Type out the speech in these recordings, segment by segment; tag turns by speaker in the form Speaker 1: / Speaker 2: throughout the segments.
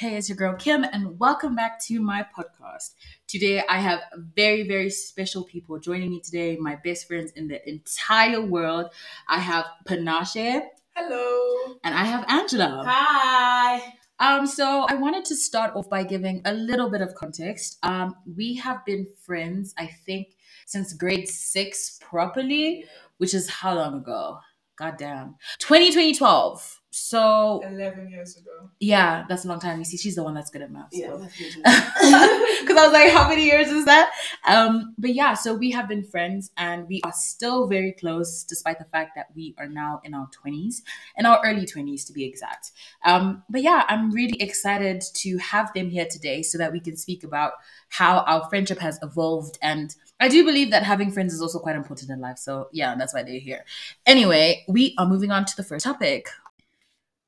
Speaker 1: Hey, it's your girl Kim, and welcome back to my podcast. Today, I have very, very special people joining me today, my best friends in the entire world. I have Panashe.
Speaker 2: Hello.
Speaker 1: And I have Angela.
Speaker 2: Hi.
Speaker 1: Um, so I wanted to start off by giving a little bit of context. Um, we have been friends, I think, since grade six properly, which is how long ago? God damn. 2012. So
Speaker 2: 11 years ago.
Speaker 1: Yeah, that's a long time. You see, she's the one that's good at math.
Speaker 2: Yeah,
Speaker 1: because I was like, how many years is that? Um, but yeah, so we have been friends and we are still very close, despite the fact that we are now in our twenties, in our early twenties to be exact. Um, but yeah, I'm really excited to have them here today so that we can speak about how our friendship has evolved and I do believe that having friends is also quite important in life. So, yeah, that's why they're here. Anyway, we are moving on to the first topic.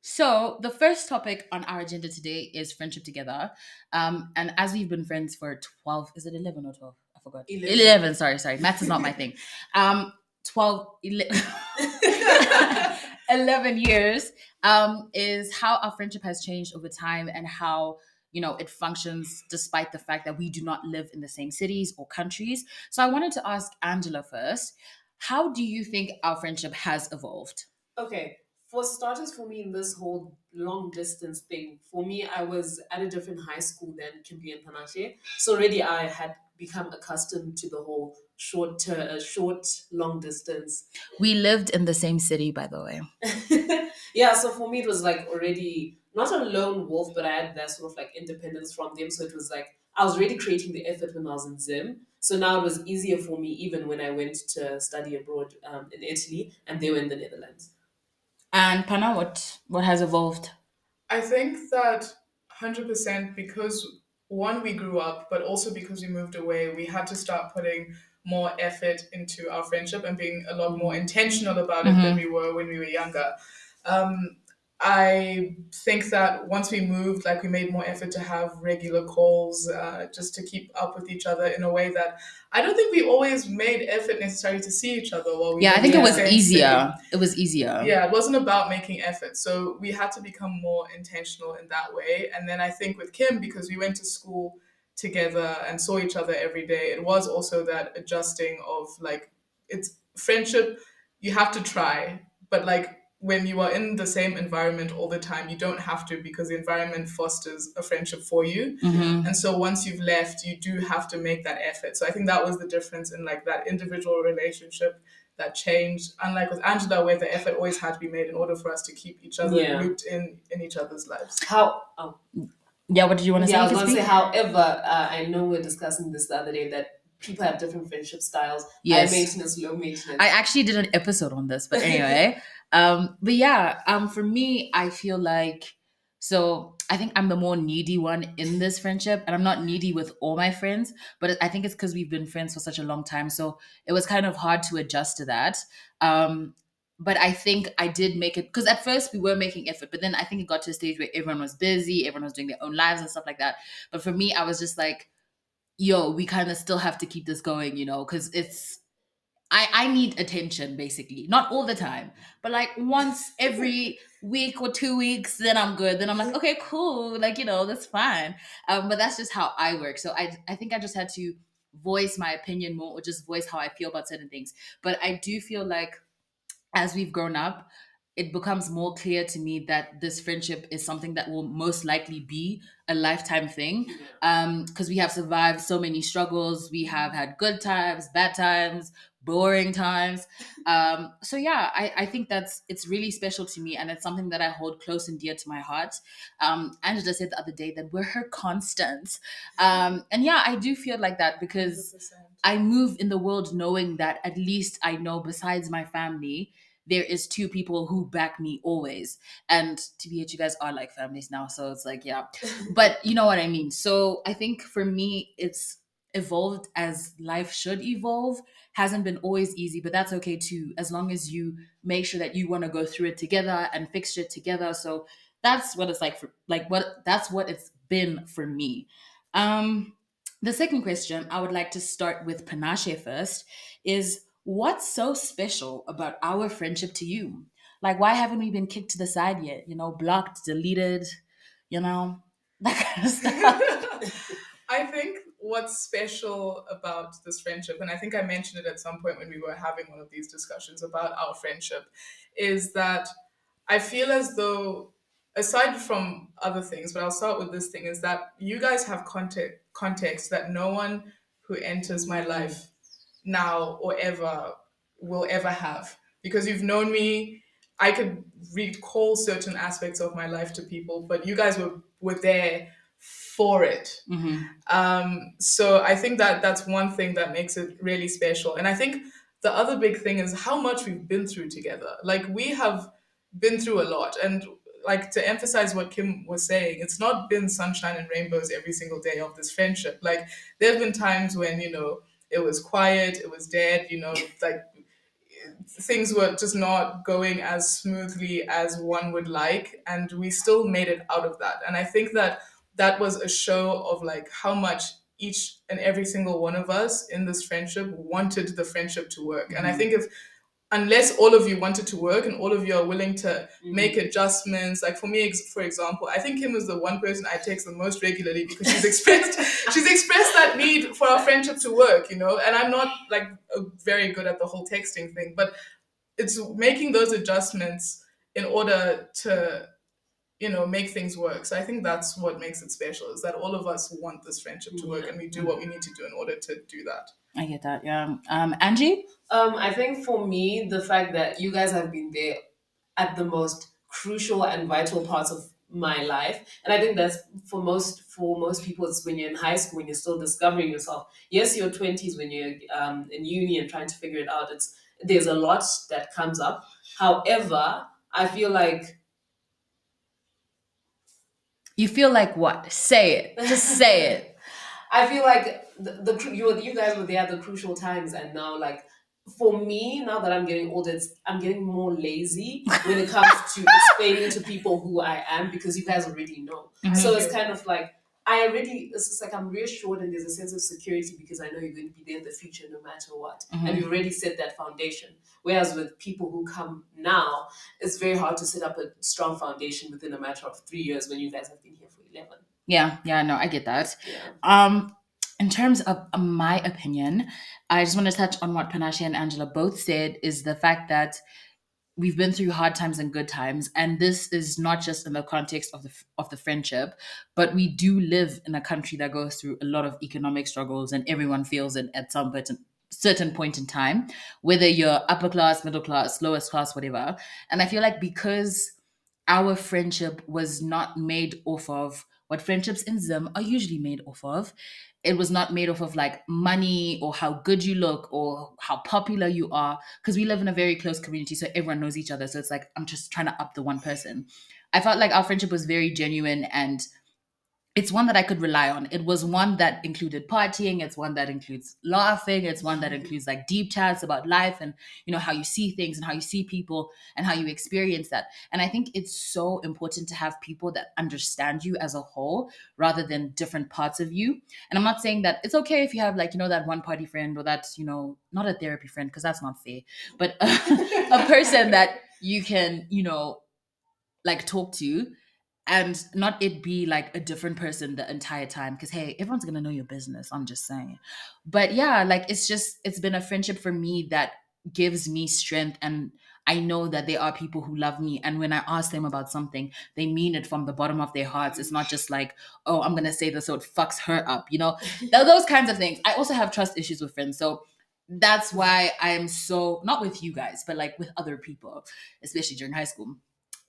Speaker 1: So, the first topic on our agenda today is friendship together. Um, and as we've been friends for 12, is it 11 or 12? I forgot. 11. 11 sorry, sorry. Maths is not my thing. Um, 12, 11, 11 years um, is how our friendship has changed over time and how you know it functions despite the fact that we do not live in the same cities or countries so i wanted to ask angela first how do you think our friendship has evolved
Speaker 2: okay for starters, for me, in this whole long distance thing, for me, I was at a different high school than Kimberly and Panashe. So already I had become accustomed to the whole short, uh, short, long distance.
Speaker 1: We lived in the same city, by the way.
Speaker 2: yeah, so for me, it was like already not a lone wolf, but I had that sort of like independence from them. So it was like I was already creating the effort when I was in Zim. So now it was easier for me, even when I went to study abroad um, in Italy and they were in the Netherlands.
Speaker 1: And Pana, what what has evolved?
Speaker 3: I think that hundred percent because one we grew up, but also because we moved away, we had to start putting more effort into our friendship and being a lot more intentional about it mm-hmm. than we were when we were younger. Um, I think that once we moved, like we made more effort to have regular calls, uh, just to keep up with each other in a way that I don't think we always made effort necessarily to see each other while we.
Speaker 1: Yeah, I think it was easier. City. It was easier.
Speaker 3: Yeah, it wasn't about making effort, so we had to become more intentional in that way. And then I think with Kim, because we went to school together and saw each other every day, it was also that adjusting of like it's friendship. You have to try, but like when you are in the same environment all the time, you don't have to because the environment fosters a friendship for you. Mm-hmm. And so once you've left, you do have to make that effort. So I think that was the difference in like that individual relationship that changed. Unlike with Angela, where the effort always had to be made in order for us to keep each other yeah. looped in in each other's lives.
Speaker 2: How? Oh.
Speaker 1: Yeah, what did you want to
Speaker 2: yeah,
Speaker 1: say?
Speaker 2: I was going to say, however, uh, I know we are discussing this the other day that people have different friendship styles. Yes. High maintenance, low maintenance.
Speaker 1: I actually did an episode on this, but anyway. Um, but yeah, um, for me, I feel like so I think I'm the more needy one in this friendship, and I'm not needy with all my friends, but I think it's because we've been friends for such a long time, so it was kind of hard to adjust to that. Um, but I think I did make it because at first we were making effort, but then I think it got to a stage where everyone was busy, everyone was doing their own lives and stuff like that. But for me, I was just like, yo, we kind of still have to keep this going, you know, because it's I, I need attention basically. Not all the time but like once every week or two weeks then i'm good. Then i'm like okay cool. Like you know that's fine. Um, but that's just how i work. So I, I think i just had to voice my opinion more or just voice how i feel about certain things. But i do feel like as we've grown up it becomes more clear to me that this friendship is something that will most likely be a lifetime thing. Because um, we have survived so many struggles. We have had good times bad times boring times. Um, so yeah, I, I think that's it's really special to me, and it's something that I hold close and dear to my heart. Um, Angela said the other day that we're her constants, um, and yeah, I do feel like that because 100%. I move in the world knowing that at least I know besides my family. There is two people who back me always, and to be it, you guys are like families now, so it's like yeah, but you know what I mean. So I think for me, it's evolved as life should evolve hasn't been always easy, but that's okay too, as long as you make sure that you want to go through it together and fix it together. So that's what it's like for like what that's what it's been for me. Um the second question I would like to start with Panashe first is what's so special about our friendship to you? Like why haven't we been kicked to the side yet? You know, blocked, deleted, you know? that kind of stuff.
Speaker 3: I think what's special about this friendship, and I think I mentioned it at some point when we were having one of these discussions about our friendship, is that I feel as though, aside from other things, but I'll start with this thing, is that you guys have context, context that no one who enters my life now or ever will ever have. Because you've known me, I could recall certain aspects of my life to people, but you guys were, were there for it.
Speaker 1: hmm
Speaker 3: Um, so I think that that's one thing that makes it really special. And I think the other big thing is how much we've been through together. Like we have been through a lot. And like to emphasize what Kim was saying, it's not been sunshine and rainbows every single day of this friendship. Like there have been times when, you know, it was quiet, it was dead, you know, like things were just not going as smoothly as one would like and we still made it out of that and i think that that was a show of like how much each and every single one of us in this friendship wanted the friendship to work and i
Speaker 1: Mhm.
Speaker 3: think if unless all of you wanted to work and all of you are willing to
Speaker 2: Mhm.
Speaker 3: make adjustments like for me for example i think kim is the one person i text the most regularly because she's expressed she's expressed that need for our friendship to work you know and i'm not like very good at the whole texting thing but it's making those adjustments in order to you know make things work so i think that's what makes it special is that all of us want this friendship to work and we do what we need to do in order to do that
Speaker 1: I get that. Yeah. Um, Angie.
Speaker 2: Um, I think for me, the fact that you guys have been there at the most crucial and vital parts of my life, and I think that's for most for most people, it's when you're in high school when you're still discovering yourself. Yes, your twenties when you're um, in uni and trying to figure it out. It's there's a lot that comes up. However, I feel like
Speaker 1: You feel like what? Say it. Just say it.
Speaker 2: I feel like the, the you you guys were there at the crucial times, and now like for me, now that I'm getting older, it's, I'm getting more lazy when it comes to explaining to people who I am because you guys already know. So it's kind of like I already it's just like I'm reassured and there's a sense of security because I know you're going to be there in the future no matter what,
Speaker 1: Mhm.
Speaker 2: and you already set that foundation. Whereas with people who come now, it's very hard to set up a strong foundation within a matter of three years when you guys have been here for eleven.
Speaker 1: Yeah. Yeah. No, I get that.
Speaker 2: Yeah.
Speaker 1: Um, in terms of uh, my opinion, I just want to touch on what Panashe and Angela both said is the fact that we've been through hard times and good times, and this is not just in the context of the of the friendship, but we do live in a country that goes through a lot of economic struggles, and everyone feels it at some certain certain point in time, whether you're upper class, middle class, lowest class, whatever. And I feel like because our friendship was not made off of what friendships in Zim are usually made off of. It was not made off of like money or how good you look or how popular you are. Because we live in a very close community, so everyone knows each other. So it's like I'm just trying to up the one person. I felt like our friendship was very genuine and it's one that I could rely on. It was one that included partying. It's one that includes laughing. It's one that mm-hmm. includes like deep chats about life and you know how you see things and how you see people and how you experience that. And I think it's so important to have people that understand you as a whole rather than different parts of you. And I'm not saying that it's okay if you have like you know that one party friend or that, you know not a therapy friend because that's not fair, but a person that you can you know like talk to and not it be like a different person the entire time because hey everyone's gonna know your business i'm just saying. But yeah like it's just it's been a friendship for me that gives me strength and i know that there are people who love me and when i ask them about something they mean it from the bottom of their hearts. It's not just like oh i'm gonna say this so it fucks her up you know? Those kinds of things. I also have trust issues with friends so that's why i am so not with you guys but like with other people especially during high school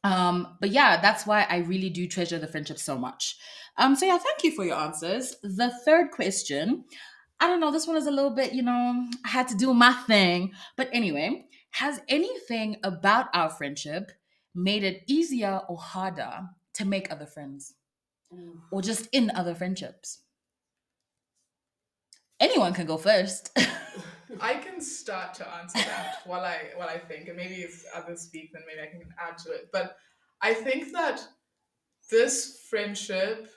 Speaker 1: um, but yeah, that's why I really do treasure the friendship so much. Um, so yeah, thank you for your answers. The third question, I don't know, this one is a little bit, you know, I had to do my thing. But anyway, has anything about our friendship made it easier or harder to make other friends or just in other friendships? Anyone can go first.
Speaker 3: I can start to answer that while I while I think, and maybe if others speak, then maybe I can add to it. But I think that this friendship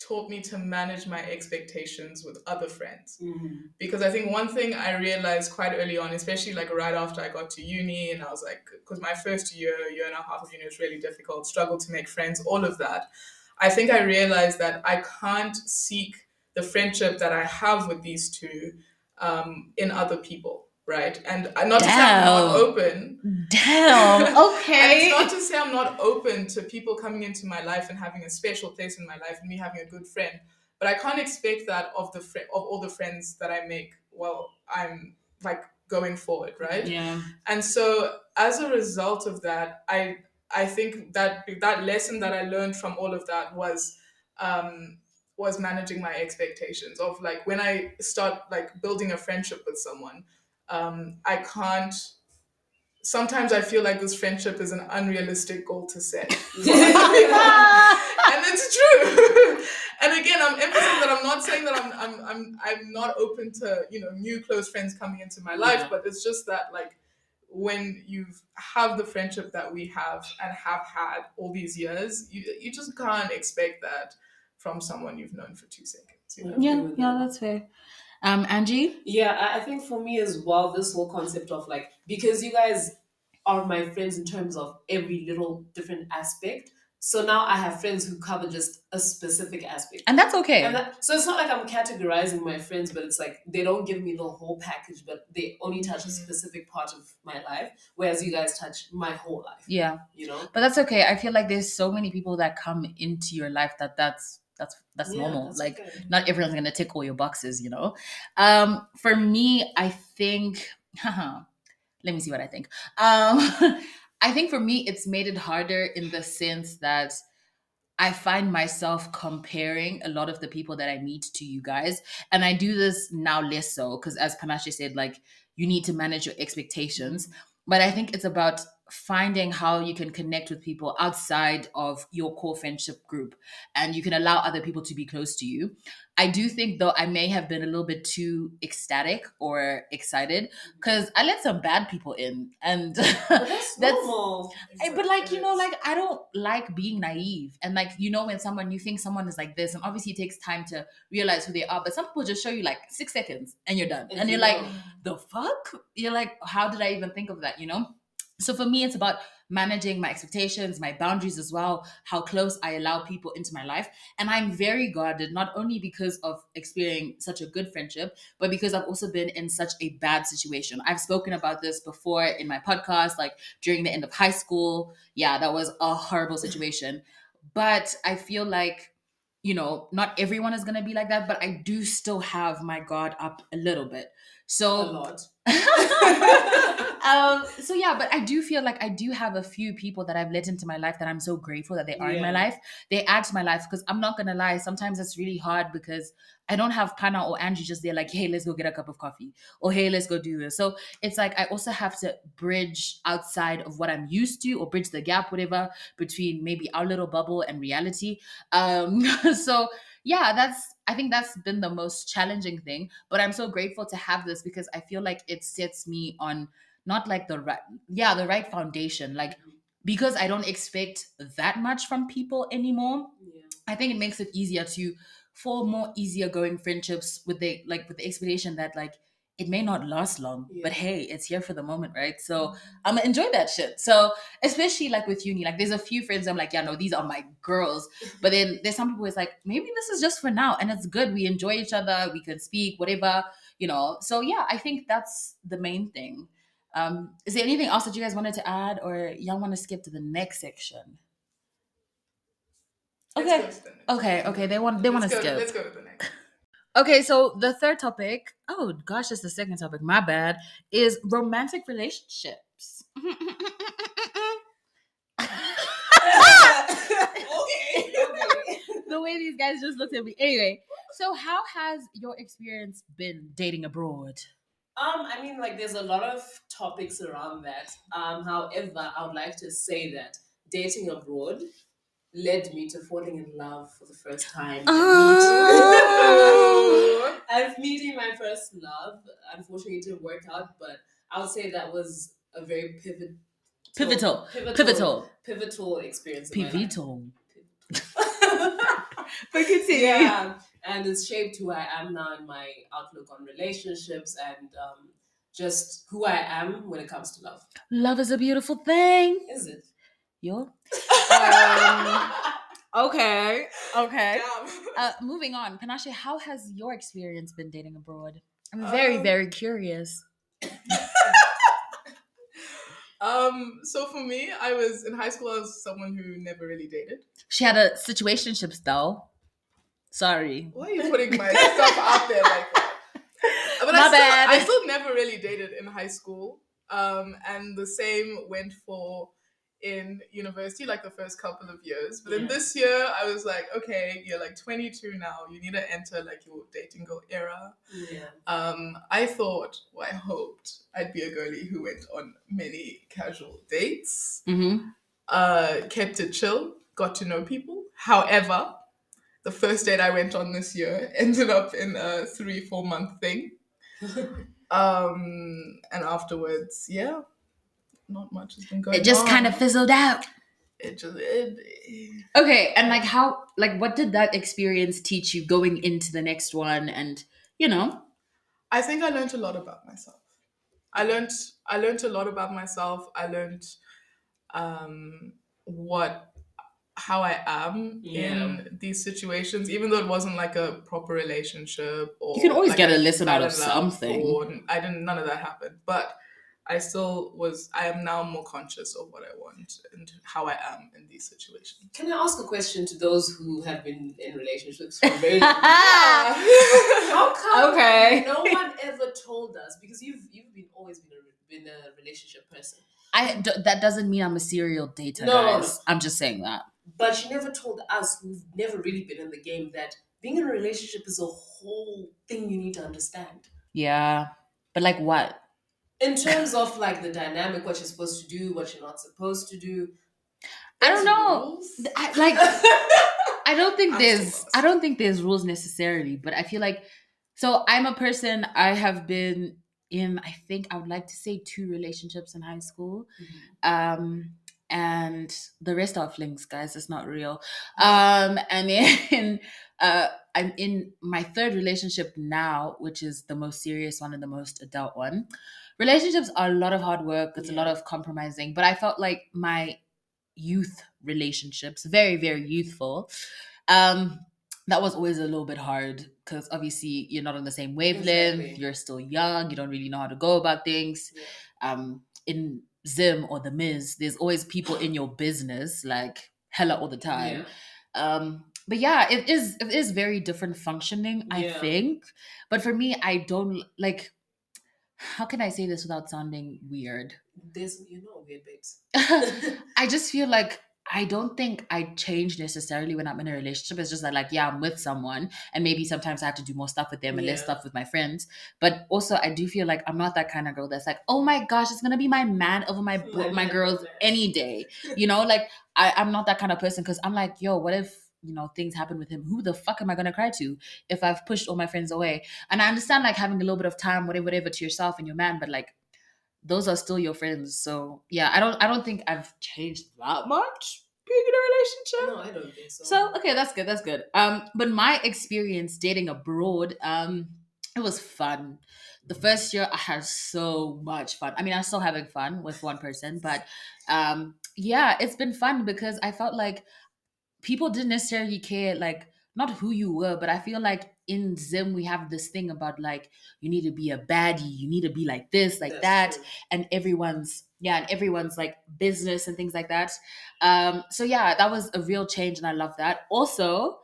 Speaker 3: taught me to manage my expectations with other friends
Speaker 2: Mhm.
Speaker 3: because I think one thing I realized quite early on, especially like right after I got to uni, and I was like, because my first year, year and a half of uni was really difficult, struggled to make friends, all of that. I think I realized that I can't seek the friendship that I have with these two um, in other people, right? And uh, not to say I'm not open.
Speaker 1: Damn.
Speaker 3: And
Speaker 1: Okay.
Speaker 3: it's not to say I'm not open to people coming into my life and having a special place in my life and me having a good friend, but I can't expect that of the fri of all the friends that I make while I'm like going forward, right?
Speaker 1: yeah.
Speaker 3: And so as a result of that, I I think that that lesson that I learned from all of that was um was managing my expectations of like when I start like building a friendship with someone, um, I can't sometimes I feel like this friendship is an unrealistic goal to set. and it's true. and again, I'm emphasizing that I'm not saying that I'm I'm I'm I'm not open to you know new close friends coming into my life,
Speaker 2: Yeah.
Speaker 3: but it's just that like when you have the friendship that we have and have had all these years, you you just can't expect that from someone you've known for two seconds. You know?
Speaker 1: Yeah, yeah, that's fair. Um, Angie?
Speaker 2: Yeah, I- I think for me as well, this whole concept of like, because you guys are my friends in terms of every little different aspect. So now I have friends who cover just a specific aspect.
Speaker 1: And that's okay.
Speaker 2: And that, so it's not like I'm categorizing my friends, but it's like they don't give me the whole package, but they only touch a
Speaker 3: Mhm.
Speaker 2: specific part of my life, whereas you guys touch my whole life.
Speaker 1: yeah.
Speaker 2: You know?
Speaker 1: But that's okay. I feel like there's so many people that come into your life that that's that's that's
Speaker 2: Yeah,
Speaker 1: normal.
Speaker 2: that's
Speaker 1: like
Speaker 2: okay.
Speaker 1: not everyone's gonna tick all your boxes, you know. Um, for me, I think. let me see what I think. Um, I think for me, it's made it harder in the sense that I find myself comparing a lot of the people that I meet to you guys, and I do this now less so because, as Panashe said, like you need to manage your expectations. But I think it's about finding how you can connect with people outside of your core friendship group and you can allow other people to be close to you. I do think though I may have been a little bit too ecstatic or excited mm-hmm. because I let some bad people in and
Speaker 2: But that's,
Speaker 1: That's-
Speaker 2: normal.
Speaker 1: But like you know like i don't like being naive and like you know when someone you think someone is like this and obviously it takes time to realize who they are but some people just show you like six seconds and you're done and,
Speaker 2: you
Speaker 1: you're like the fuck? You're like how did i even think of that? You know so for me it's about managing my expectations my boundaries as well how close i allow people into my life. And i'm very guarded not only because of experiencing such a good friendship but because i've also been in such a bad situation. I've spoken about this before in my podcast like during the end of high school. Yeah that was a horrible situation. But i feel like you know not everyone is going to be like that but i do still have my guard up a little bit
Speaker 2: a lot.
Speaker 1: um so yeah but i do feel like i do have a few people that i've let into my life that i'm so grateful that they are in my life. They add to my life because i'm not gonna lie sometimes it's really hard because i don't have pana or angie just there like hey let's go get a cup of coffee or hey let's go do this. So it's like i also have to bridge outside of what i'm used to or bridge the gap whatever between maybe our little bubble and reality. Um so yeah that's i think that's been the most challenging thing but i'm so grateful to have this because i feel like it sets me on not like the right yeah the right foundation like mm-hmm. because i don't expect that much from people anymore
Speaker 2: Yeah.
Speaker 1: i think it makes it easier to form more easier going friendships with the like with the expectation that like it may not last long but hey it's here for the moment right? So i'm gonna enjoy that shit. So especially like with uni like there's a few friends i'm like yeah no these are my girls. But then there's some people it's like maybe this is just for now and it's good we enjoy each other we can speak whatever you know? So yeah i think that's the main thing. Um is there anything else that you guys wanted to add or y'all want to skip to the next section? Okay.
Speaker 3: go to the next.
Speaker 1: okay okay they want they want to skip.
Speaker 3: Let's go to the next.
Speaker 1: Okay, so the third topic, oh gosh, it's the second topic, my bad, is romantic relationships.
Speaker 2: okay. Okay.
Speaker 1: the way these guys just looked at me. Anyway, so how has your experience been dating abroad?
Speaker 2: Um, I mean, like, there's a lot of topics around that. Um, however, I would like to say that dating abroad led me to falling in love for the first time.
Speaker 1: Oh.
Speaker 2: meeting- and meeting my first love. Unfortunately, it didn't work out, but I would say that was a very pivot,
Speaker 1: Pivotal.
Speaker 2: pivotal,
Speaker 1: Pivotal.
Speaker 2: pivotal experience. in my life.
Speaker 1: Pivotal.
Speaker 2: yeah, and it's shaped who I am now in my outlook on relationships and um, just who I am when it comes to love.
Speaker 1: Love is a beautiful thing.
Speaker 2: Is it?
Speaker 1: Yo.
Speaker 2: Um,
Speaker 1: Okay. Okay.
Speaker 3: Damn.
Speaker 1: Uh, moving on, Panashe, how has your experience been dating abroad? I'm very,
Speaker 3: Um,
Speaker 1: very curious.
Speaker 3: um. So for me, I was in high school. I was someone who never really dated.
Speaker 1: She had a situationships though. Sorry.
Speaker 3: Why are you putting my stuff out there like that? But
Speaker 1: My
Speaker 3: I, still,
Speaker 1: bad.
Speaker 3: I still never really dated in high school. Um, and the same went for in university, like the first couple of years. But then
Speaker 2: Yeah.
Speaker 3: this year, I was like, okay, you're like 22 now. You need to enter like your dating girl era.
Speaker 2: Yeah.
Speaker 3: Um, I thought, well, I hoped I'd be a girlie who went on many casual dates,
Speaker 1: Mm-hmm.
Speaker 3: uh, kept it chill, got to know people. However, the first date I went on this year ended up in a three, four month thing. Um, and afterwards, yeah, not much has been going.
Speaker 1: It just kind of fizzled out.
Speaker 3: it just, it,
Speaker 1: Okay, and like how, like, what did that experience teach you going into the next one? And you know,
Speaker 3: I think I learned a lot about myself. I learned I learned a lot about myself. I learned um, what how I am in these situations, even though it wasn't like a proper relationship. Or
Speaker 1: You can always
Speaker 3: like
Speaker 1: get a lesson out of something.
Speaker 3: Or I didn't. None of that happened, but. I still was. I am now more conscious of what I want and how I am in these situations.
Speaker 2: Can I ask a question to those who have been in relationships for a very long time? How come
Speaker 1: Okay.
Speaker 2: no one ever told us? Because you've you've been always been a been a relationship person,
Speaker 1: I d- that doesn't mean I'm a serial dater,
Speaker 2: No, no,
Speaker 1: guys. I'm just saying that.
Speaker 2: but you never told us who've never really been in the game that being in a relationship is a whole thing you need to understand.
Speaker 1: Yeah, but like what?
Speaker 2: In terms of like the dynamic, what you're supposed to do, what you're not supposed to do.
Speaker 1: I don't know. I, like I don't think
Speaker 3: I'm
Speaker 1: there's. I don't think there's rules necessarily, but I feel like so I'm a person I have been in I think I would like to say two relationships in high school. Um and the rest are flings, guys. It's not real. Um and then uh I'm in my third relationship now, which is the most serious one and the most adult one. Relationships are a lot of hard work, it's a lot of compromising, but I felt like my youth relationships, very, very youthful. Um, that was always a little bit hard because obviously you're not on the same wavelength,
Speaker 2: Exactly.
Speaker 1: you're still young, you don't really know how to go about things.
Speaker 2: Yeah.
Speaker 1: Um, in Zim or the Miz, there's always people in your business, like hella all the time.
Speaker 2: Yeah.
Speaker 1: Um, but yeah, it is it is very different functioning, I
Speaker 2: Yeah.
Speaker 1: think. But for me, I don't like how can I say this without sounding weird?
Speaker 2: This you know weird babes.
Speaker 1: I just feel like I don't think I change necessarily when I'm in a relationship. It's just that, like, yeah, I'm with someone, and maybe sometimes I have to do more stuff with them and less stuff with my friends. But also, I do feel like I'm not that kind of girl that's like, oh my gosh, it's gonna be my man over my
Speaker 2: My
Speaker 1: my girls any day. You know, like I, I'm not that kind of person because I'm like, yo, what if you know things happen with him? Who the fuck am I gonna cry to if I've pushed all my friends away? And I understand like having a little bit of time, whatever, whatever, to yourself and your man, but like those are still your friends. So yeah, I don't I don't think I've changed that much being in a relationship.
Speaker 2: no, I don't think so.
Speaker 1: So okay, that's good. That's good. Um, but my experience dating abroad, um, it was fun. The first year I had so much fun. I mean, I'm still having fun with one person, but um, yeah, it's been fun because I felt like people didn't necessarily care like not who you were, but I feel like in Zim we have this thing about like you need to be a baddie, you need to be like this, like
Speaker 2: That's
Speaker 1: that
Speaker 2: true.
Speaker 1: and everyone's yeah and everyone's like business and things like that um so yeah that was a real change and i love that also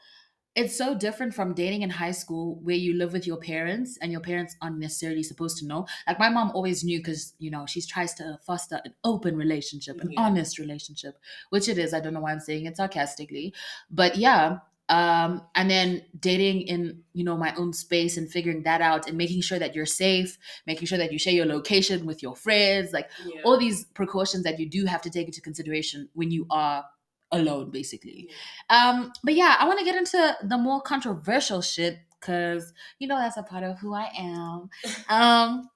Speaker 1: it's so different from dating in high school where you live with your parents and your parents aren't necessarily supposed to know like my mom always knew because you know she tries to foster an open relationship an
Speaker 2: Yeah.
Speaker 1: honest relationship which it is i don't know why i'm saying it sarcastically but yeah um and then dating in you know my own space and figuring that out and making sure that you're safe making sure that you share your location with your friends like
Speaker 2: Yeah.
Speaker 1: all these precautions that you do have to take into consideration when you are alone basically
Speaker 2: Yeah.
Speaker 1: um but yeah i want to get into the more controversial shit because you know that's a part of who i am um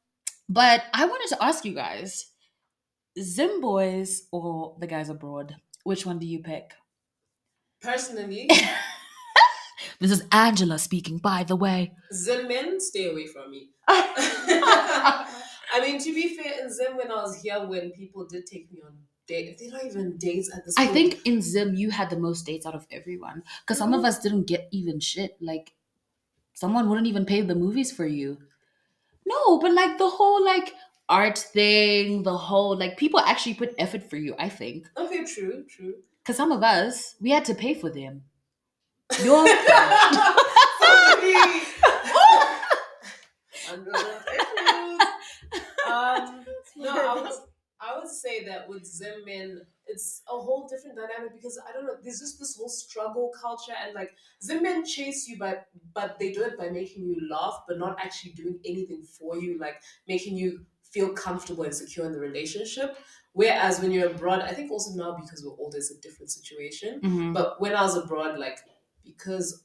Speaker 1: but i wanted to ask you guys zim boys or the guys abroad which one do you pick
Speaker 2: Personally,
Speaker 1: this is angela speaking by the way
Speaker 2: zim men, stay away from me. I mean, to be fair, in zim when I was here, when people did take me on They're not even dates at this
Speaker 1: I
Speaker 2: point.
Speaker 1: think in Zim you had the most dates out of everyone because some of us didn't get even shit. Like someone wouldn't even pay the movies for you. No, but like the whole like art thing, the whole like people actually put effort for you. I think
Speaker 2: Okay, true, true.
Speaker 1: because some of us we had to pay for them. Your
Speaker 2: Sorry. Under the um, no, I would, I would say that with Zim men, it's a whole different dynamic because I don't know. There's just this whole struggle culture, and like Zim men chase you, by, but they do it by making you laugh, but not actually doing anything for you, like making you feel comfortable and secure in the relationship. Whereas when you're abroad, I think also now because we're older, it's a different situation.
Speaker 1: Mhm.
Speaker 2: But when I was abroad, like because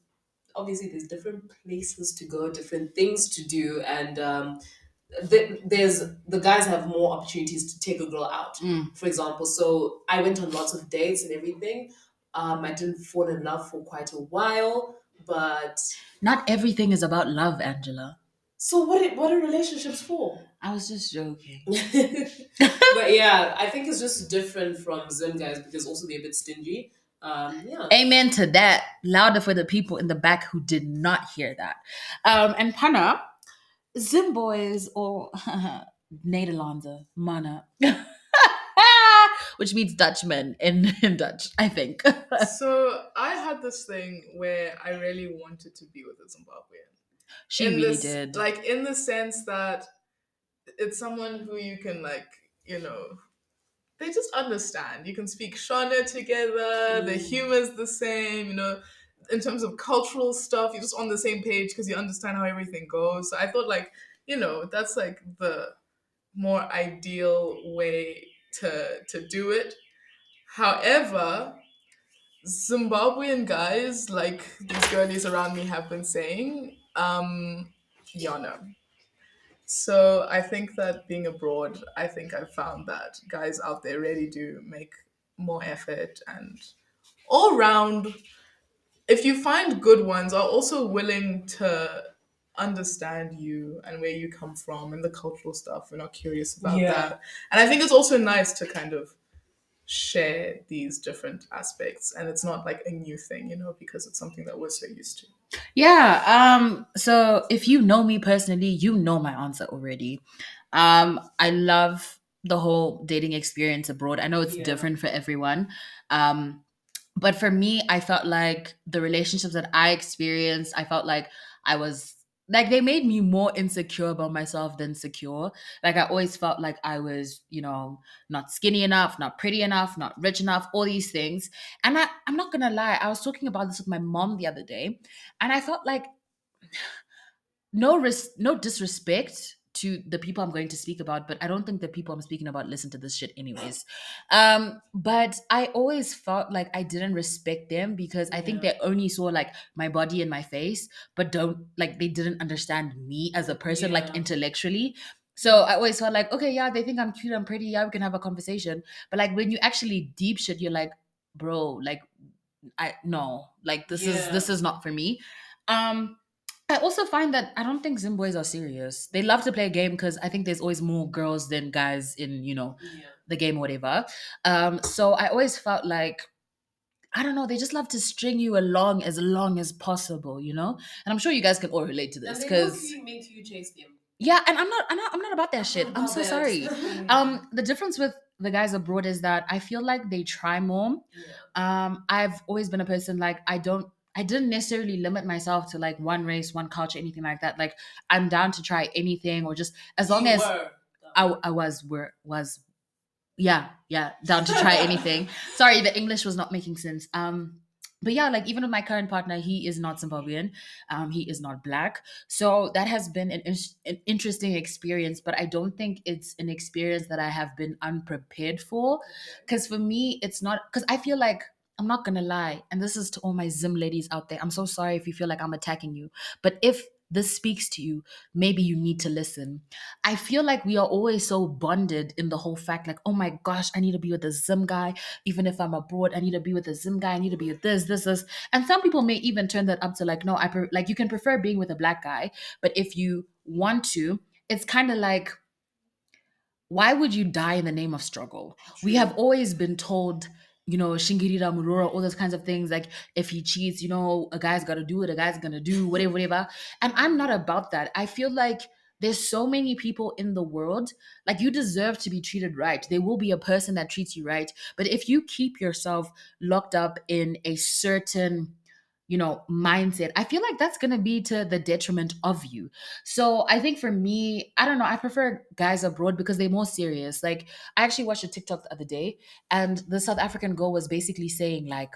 Speaker 2: obviously there's different places to go, different things to do, and um, th- there's the guys have more opportunities to take a girl out,
Speaker 1: Mm.
Speaker 2: for example. So I went on lots of dates and everything. Um, I didn't fall in love for quite a while, but
Speaker 1: Not everything is about love, Angela.
Speaker 2: so what? Are, what are relationships for?
Speaker 1: I was just joking.
Speaker 2: but yeah, I think it's just different from Zim guys because also they're a bit stingy. Um, yeah.
Speaker 1: Amen to that. Louder for the people in the back who did not hear that. Um, and Pana, Zim boys or Nederlander, Mana, which means Dutchman in, in Dutch, I think.
Speaker 3: so I had this thing where I really wanted to be with a Zimbabwean.
Speaker 1: she
Speaker 3: in
Speaker 1: really
Speaker 3: this-
Speaker 1: did.
Speaker 3: Like in the sense that it's someone who you can like, you know, they just understand. You can speak Shona together, the
Speaker 2: Mm.
Speaker 3: humor's the same, you know. In terms of cultural stuff, you're just on the same page because you understand how everything goes. So I thought like, you know, that's like the more ideal way to to do it. However, Zimbabwean guys, like these girlies around me have been saying, um, Yana. So I think that being abroad, I think I found that guys out there really do make more effort and all round. If you find good ones, are also willing to understand you and where you come from and the cultural stuff. and are curious about
Speaker 2: Yeah.
Speaker 3: that. And I think it's also nice to kind of share these different aspects and it's not like a new thing you know because it's something that we're so used to
Speaker 1: Yeah. Um, so if you know me personally, you know my answer already. Um, I love the whole dating experience abroad. I know it's
Speaker 2: Yeah.
Speaker 1: different for everyone. Um, but for me, I felt like the relationships that I experienced, I felt like I was like they made me more insecure about myself than secure. Like I always felt like I was, you know, not skinny enough, not pretty enough, not rich enough, all these things. And I, I'm not gonna lie, I was talking about this with my mom the other day, and I felt like no res- no disrespect to the people I'm going to speak about, but I don't think the people I'm speaking about listen to this shit anyways. Um, but I always felt like I didn't respect them because I think they only saw like my body and my face, but don't like they didn't understand me as a person, like intellectually. So I always felt like, okay, yeah, they think I'm cute, I'm pretty, yeah, we can have a conversation. But like when you actually deep shit, you're like, bro, like I no, like this is this is not for me. Um I also find that I don't think Zim boys are serious. They love to play a game because I think there's always more girls than guys in, you know,
Speaker 2: Yeah.
Speaker 1: the game or whatever. Um, so I always felt like I don't know, they just love to string you along as long as possible, you know? And I'm sure you guys can all relate to this because
Speaker 2: make you chase them.
Speaker 1: yeah, and I'm not I'm not I'm not about that shit.
Speaker 2: not
Speaker 1: I'm so
Speaker 2: that.
Speaker 1: sorry. Um the difference with the guys abroad is that I feel like they try more
Speaker 2: Yeah.
Speaker 1: um i've always been a person like i don't i didn't necessarily limit myself to like one race one culture anything like that. Like i'm down to try anything or just as long
Speaker 2: You
Speaker 1: as. I, I was were was yeah yeah down to try anything. Sorry the english was not making sense. Um but yeah like even with my current partner he is not zimbabwean. Um he is not black. So that has been an, in- an interesting experience but i don't think it's an experience that i have been unprepared for. Because for me it's not because i feel like i'm not gonna lie and this is to all my zim ladies out there i'm so sorry if you feel like i'm attacking you but if this speaks to you maybe you need to listen. I feel like we are always so bonded in the whole fact like oh my gosh i need to be with a zim guy even if i'm abroad i need to be with a zim guy i need to be with this this this. And some people may even turn that up to like no i pre- like you can prefer being with a black guy but if you want to it's kind of like why would you die in the name of struggle? We have always been told, you know, Shingirira Murora, all those kinds of things. Like if he cheats, you know, a guy's got to do it, a guy's gonna do, whatever, whatever. And I'm not about that. I feel like there's so many people in the world like you deserve to be treated right there will be a person that treats you right but if you keep yourself locked up in a certain you know mindset i feel like that's going to be to the detriment of you so i think for me i don't know i prefer guys abroad because they're more serious like i actually watched a tiktok the other day and the south african girl was basically saying like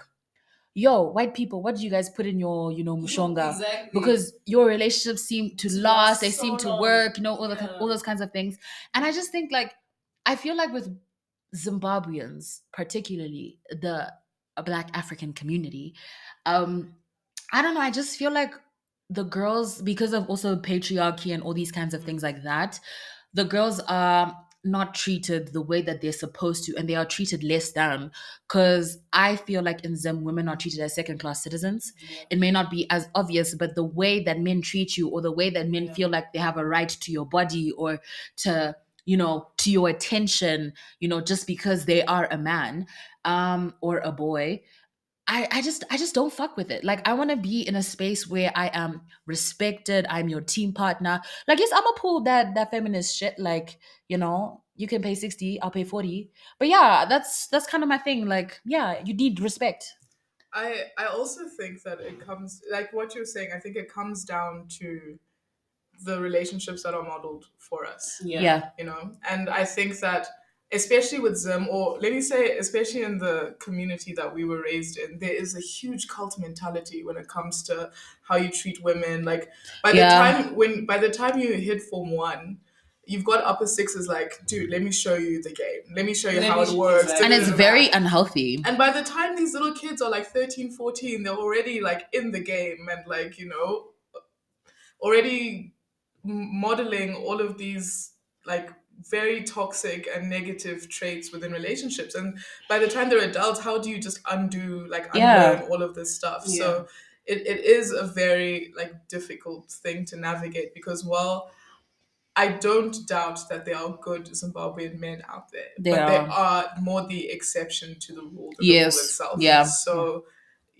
Speaker 1: yo white people what do you guys put in your you know mushonga
Speaker 2: Exactly.
Speaker 1: because your relationships seem to last
Speaker 2: last
Speaker 1: they
Speaker 2: so
Speaker 1: seem to
Speaker 2: long.
Speaker 1: work you know all, the,
Speaker 2: Yeah.
Speaker 1: all those kinds of things and i just think like i feel like with zimbabweans particularly the black african community um i don't know i just feel like the girls because of also patriarchy and all these kinds of things like that the girls are not treated the way that they're supposed to and they are treated less than because i feel like in zim women are treated as second class citizens
Speaker 2: Yeah.
Speaker 1: it may not be as obvious, but the way that men treat you or the way that men
Speaker 2: Yeah.
Speaker 1: feel like they have a right to your body or to, you know, to your attention, you know, just because they are a man um or a boy. I, I just I just don't fuck with it. Like I want to be in a space where I am respected. I'm your team partner. Like yes, I'm a pull that that feminist shit. Like you know, you can pay sixty, I'll pay forty. But yeah, that's that's kind of my thing. Like yeah, you need respect.
Speaker 3: I I also think that it comes like what you're saying. I think it comes down to the relationships that are modeled for us.
Speaker 2: Yeah.
Speaker 1: yeah.
Speaker 3: you know and i think that especially with zim or let me say especially in the community that we were raised in there is a huge cult mentality when it comes to how you treat women like by the
Speaker 1: Yeah.
Speaker 3: time when by the time you hit form one you've got upper sixes like dude let me show you the game let me show you
Speaker 2: Let
Speaker 3: how it
Speaker 2: show-
Speaker 3: works
Speaker 2: exactly.
Speaker 1: and it's very unhealthy.
Speaker 3: And by the time these little kids are like 13, 14, they're already like in the game and like, you know, already modeling all of these like very toxic and negative traits within relationships. And by the time they're adults, how do you just undo, like,
Speaker 1: Yeah.
Speaker 3: all of this stuff?
Speaker 2: Yeah.
Speaker 3: So it, it is a very like difficult thing to navigate because, while I don't doubt that there are good Zimbabwean men out there,
Speaker 1: There
Speaker 3: but
Speaker 1: are.
Speaker 3: are more the exception to the rule than
Speaker 1: Yes,
Speaker 3: the rule itself.
Speaker 1: yeah.
Speaker 3: So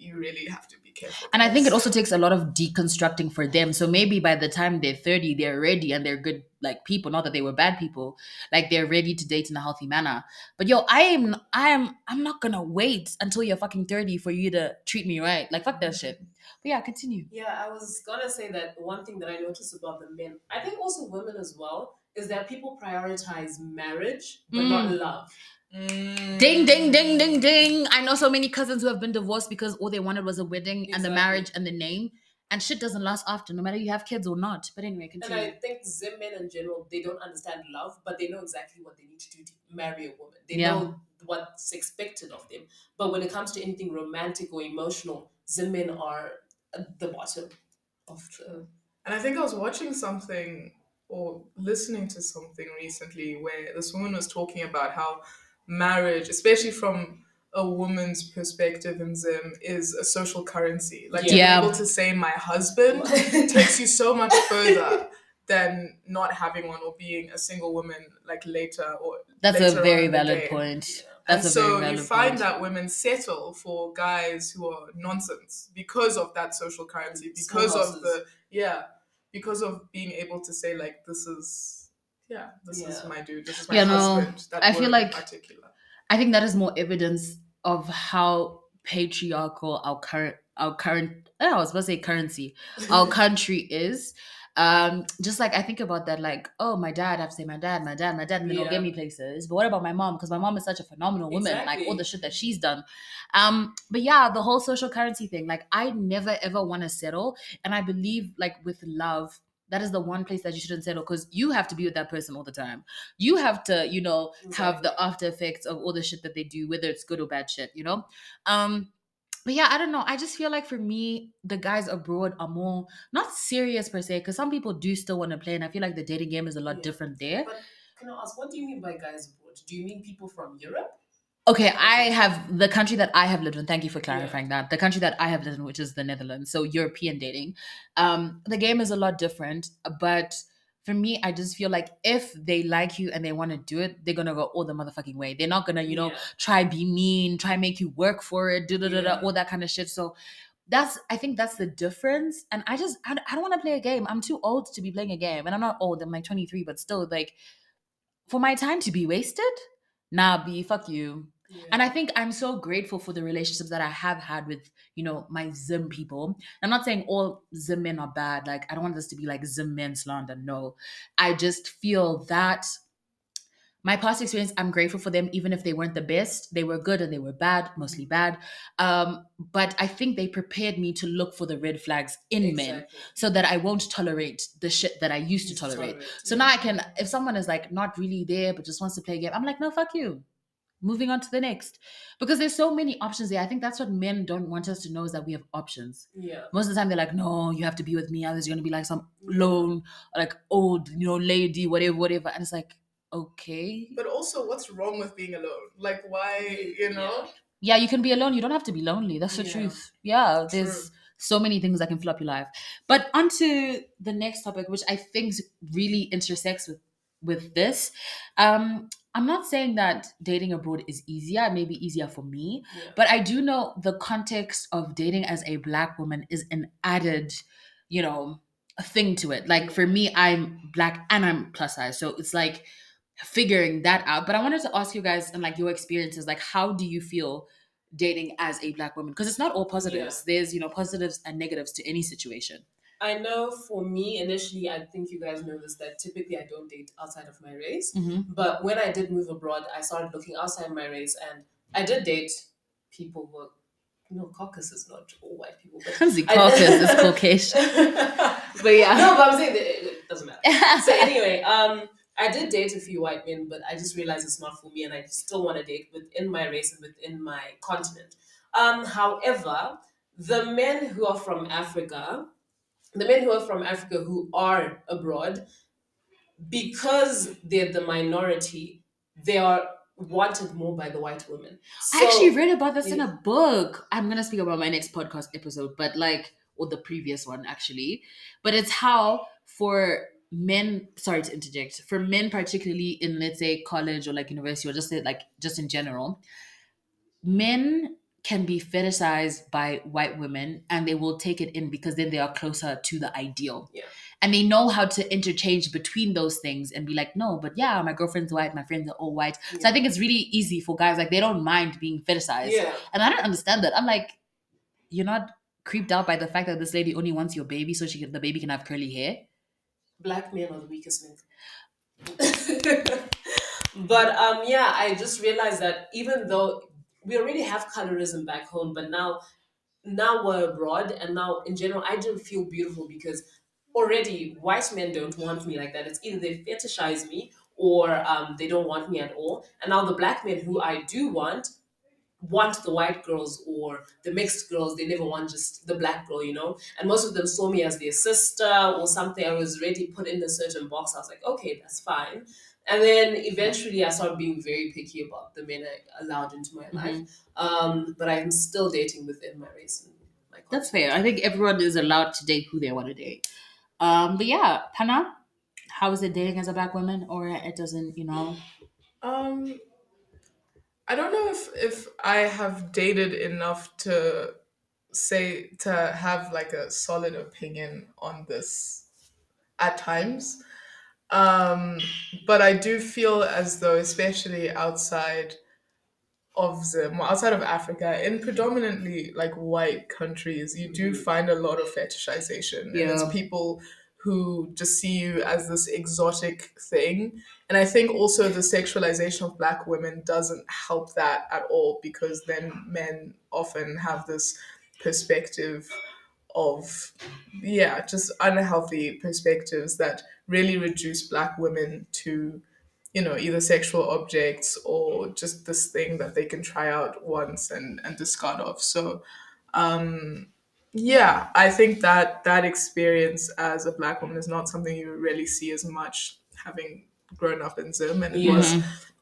Speaker 3: you really have to be careful.
Speaker 1: And I think it also takes a lot of deconstructing for them. So maybe by the time they're 30, they're ready and they're good like people. Not that they were bad people. Like they're ready to date in a healthy manner. But yo, I am I am I'm not gonna wait until you're fucking 30 for you to treat me right. Like fuck that shit. But yeah, continue.
Speaker 2: Yeah, I was gonna say that one thing that I noticed about the men, I think also women as well, is that people prioritize marriage but not mm. love.
Speaker 3: Mm.
Speaker 1: Ding ding ding ding ding. I know so many cousins who have been divorced because all they wanted was a wedding and the marriage and the name. And shit doesn't last after, no matter you have kids or not. But anyway, continue. And.
Speaker 2: I think Zim men in general, they don't understand love, but they know exactly what they need to do to marry a woman. They
Speaker 1: Yeah.
Speaker 2: know what's expected of them. But when it comes to anything romantic or emotional, Zim men are at the bottom of the.
Speaker 3: And I think I was watching something or listening to something recently where this woman was talking about how marriage, especially from a woman's perspective in Zim, is a social currency. Like to
Speaker 1: Yeah.
Speaker 3: be able to say my husband takes you so much further than not having one or being a single woman like later or
Speaker 1: That's
Speaker 3: later
Speaker 1: a very
Speaker 3: in
Speaker 1: valid point. That's
Speaker 3: and
Speaker 1: a very
Speaker 3: so
Speaker 1: valid
Speaker 3: you find
Speaker 1: point.
Speaker 3: that women settle for guys who are nonsense because of that social currency, because of the yeah, because of being able to say like this is yeah, this is my dude, this is my
Speaker 1: Yeah, no,
Speaker 3: husband. that
Speaker 1: I feel like-
Speaker 3: particular.
Speaker 1: I think that is more evidence of how patriarchal our current our current oh, I was supposed to say currency our country is. Um, just like I think about that, like, oh, my dad, I have to say my dad, my dad, my dad, and then
Speaker 2: Yeah.
Speaker 1: get me places. But what about my mom? Because my mom is such a phenomenal woman, like all the shit that she's done. Um, but yeah, the whole social currency thing, like I never ever want to settle. And I believe like with love, that is the one place that you shouldn't settle because you have to be with that person all the time. You have to, you know, have the after effects of all the shit that they do, whether it's good or bad shit, you know? Um, but yeah, I don't know. I just feel like for me, the guys abroad are more not serious per se, because some people do still want to play, and I feel like the dating game is a lot
Speaker 2: Yeah.
Speaker 1: different there.
Speaker 2: But can I ask, what do you mean by guys abroad? Do you mean people from Europe?
Speaker 1: Okay, I have the country that I have lived in. Thank you for clarifying that. The country that I have lived in, which is the Netherlands, so European dating. Um, the game is a lot different, but for me, I just feel like if they like you and they want to do it, they're gonna go all the motherfucking way. They're not gonna, you know,
Speaker 2: Yeah.
Speaker 1: try be mean, try make you work for it, da da da da, all that kind of shit. So that's I think that's the difference. And I just I, I don't want to play a game. I'm too old to be playing a game, and I'm not old. I'm like 23, but still like for my time to be wasted. Nah, be fuck you.
Speaker 2: Yeah.
Speaker 1: And I think I'm so grateful for the relationships that I have had with, you know, my Zim people. I'm not saying all Zim men are bad. Like, I don't want this to be like Zim men slander. No. I just feel that my past experience, I'm grateful for them, even if they weren't the best. They were good and they were bad, mostly bad. Um, but I think they prepared me to look for the red flags in men so that I won't tolerate the shit that I used to tolerate.
Speaker 2: tolerate,
Speaker 1: So now I can, if someone is like not really there but just wants to play a game, I'm like, no, fuck you. Moving on to the next. Because there's so many options there. I think that's what men don't want us to know is that we have options.
Speaker 2: Yeah.
Speaker 1: Most of the time they're like, no, you have to be with me. Otherwise you're gonna be like some lone, like old, you know, lady, whatever, whatever. And it's like, okay.
Speaker 3: But also, what's wrong with being alone? Like, why, you know?
Speaker 1: Yeah, you can be alone. You don't have to be lonely. That's the
Speaker 2: Yeah.
Speaker 1: truth. Yeah,
Speaker 3: True.
Speaker 1: there's so many things that can fill up your life. But onto the next topic, which I think really intersects with with this. Um, I'm not saying that dating abroad is easier. It may be easier for me,
Speaker 2: Yeah.
Speaker 1: but I do know the context of dating as a black woman is an added, you know, thing to it. Like for me, I'm black and I'm plus size, so it's like figuring that out. But I wanted to ask you guys and like your experiences, like how do you feel dating as a black woman? Because it's not all positives. There's you know positives and negatives to any situation.
Speaker 2: I know for me, initially, I think you guys know this, that typically I don't date outside of my race.
Speaker 1: Mm-hmm.
Speaker 2: But when I did move abroad, I started looking outside my race and I did date people who, no, caucus is not all white people. But
Speaker 1: the caucus is Caucasian.
Speaker 2: but yeah. No, but I'm saying it doesn't matter. So anyway, um, I did date a few white men, but I just realized it's not for me, and I still want to date within my race and within my continent. Um, however, the men who are from Africa, the men who are from Africa who are abroad, because they're the minority, they are wanted more by the white women.
Speaker 1: I actually read about this in a book. I'm gonna speak about my next podcast episode, but like or the previous one actually. But it's how for men sorry to interject, for men particularly in let's say college or like university or just like just in general, men can be fetishized by white women and they will take it in because then they are closer to the ideal.
Speaker 2: Yeah.
Speaker 1: And they know how to interchange between those things and be like, no, but yeah, my girlfriend's white, my friends are all white. So I think it's really easy for guys, like they don't mind being fetishized.
Speaker 2: yeah.
Speaker 1: And I don't understand that. I'm like, you're not creeped out by the fact that this lady only wants your baby so she can, the baby can have curly hair.
Speaker 2: Black men are the weakest link. but um, yeah, I just realized that even though we already have colorism back home, but now now we're abroad, and now in general, I do feel beautiful because already white men don't want me like that. It's either they fetishize me or um, they don't want me at all. And now the black men who I do want want the white girls or the mixed girls. They never want just the black girl, you know. And most of them saw me as their sister or something. I was already put in a certain box. I was like, okay, that's fine. And then eventually, I started being very picky about the men I allowed into my life. Um, but I'm still dating within my race. And my
Speaker 1: That's fair. I think everyone is allowed to date who they want to date. Um, but yeah, Pana, how is it dating as a black woman, or it doesn't, you know?
Speaker 3: Um, I don't know if if I have dated enough to say to have like a solid opinion on this at times. Um, but I do feel as though, especially outside of or outside of Africa, in predominantly like white countries, you do find a lot of fetishization. And it's people who just see you as this exotic thing. And I think also the sexualization of black women doesn't help that at all because then men often have this perspective of, yeah, just unhealthy perspectives that really reduce black women to, you know, either sexual objects or just this thing that they can try out once and, and discard of. So, um, yeah, I think that that experience as a black woman is not something you really see as much having grown up in Zim, and it
Speaker 2: Yeah.
Speaker 3: was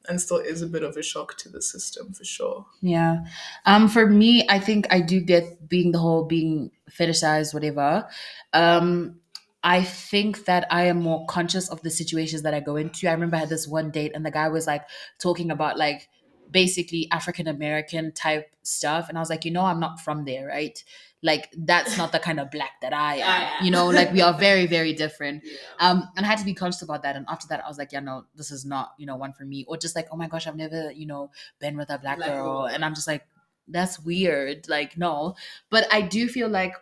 Speaker 3: and still is a bit of a shock to the system for sure.
Speaker 1: Yeah. Um, for me, I think I do get being the whole being fetishized, whatever. Um, I think that I am more conscious of the situations that I go into. I remember I had this one date and the guy was like talking about like basically African American type stuff. And I was like, you know, I'm not from there, right? Like that's not the kind of black that I am. You know, like we are very, very different.
Speaker 2: Yeah.
Speaker 1: Um, and I had to be conscious about that. And after that, I was like, yeah, no, this is not, you know, one for me. Or just like, oh my gosh, I've never, you know, been with a black,
Speaker 2: Black
Speaker 1: girl.
Speaker 2: girl.
Speaker 1: And I'm just like, that's weird. Like, no. But I do feel like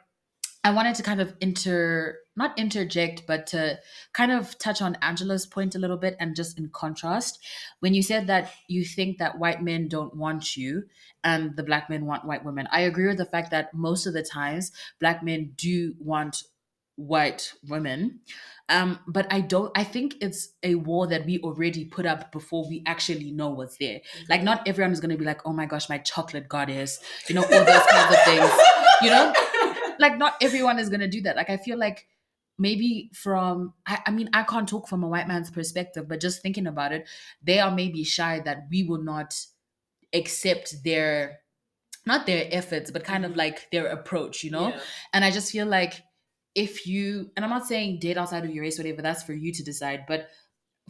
Speaker 1: I wanted to kind of inter not interject, but to kind of touch on Angela's point a little bit and just in contrast. When you said that you think that white men don't want you and the black men want white women, I agree with the fact that most of the times black men do want white women. Um, but I don't I think it's a wall that we already put up before we actually know what's there. Like not everyone is gonna be like, oh my gosh, my chocolate goddess, you know, all those kinds of things. You know? like not everyone is gonna do that. Like I feel like maybe from I, I mean I can't talk from a white man's perspective, but just thinking about it, they are maybe shy that we will not accept their not their efforts, but kind of
Speaker 2: Mhm.
Speaker 1: like their approach, you know?
Speaker 2: Yeah.
Speaker 1: And I just feel like if you and I'm not saying date outside of your race, whatever, that's for you to decide, but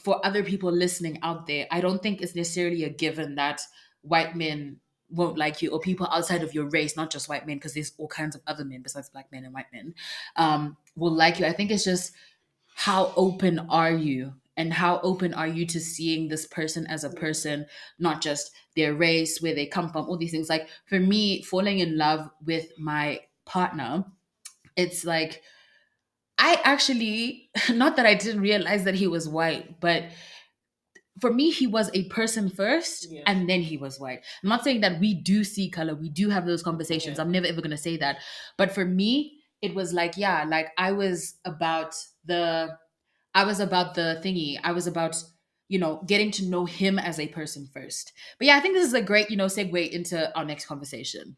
Speaker 1: for other people listening out there, I don't think it's necessarily a given that white men won't like you or people outside of your race, not just white men, because there's all kinds of other men besides black men and white men, um, will like you. I think it's just how open are you and how open are you to seeing this person as a person, not just their race, where they come from, all these things. Like for me, falling in love with my partner, it's like I actually, not that I didn't realize that he was white, but for me, he was a person first
Speaker 2: Yeah.
Speaker 1: and then he was white. I'm not saying that we do see color, we do have those conversations.
Speaker 2: Yeah.
Speaker 1: I'm never ever gonna say that. But for me, it was like, yeah, like I was about the I was about the thingy. I was about, you know, getting to know him as a person first. But yeah, I think this is a great, you know, segue into our next conversation.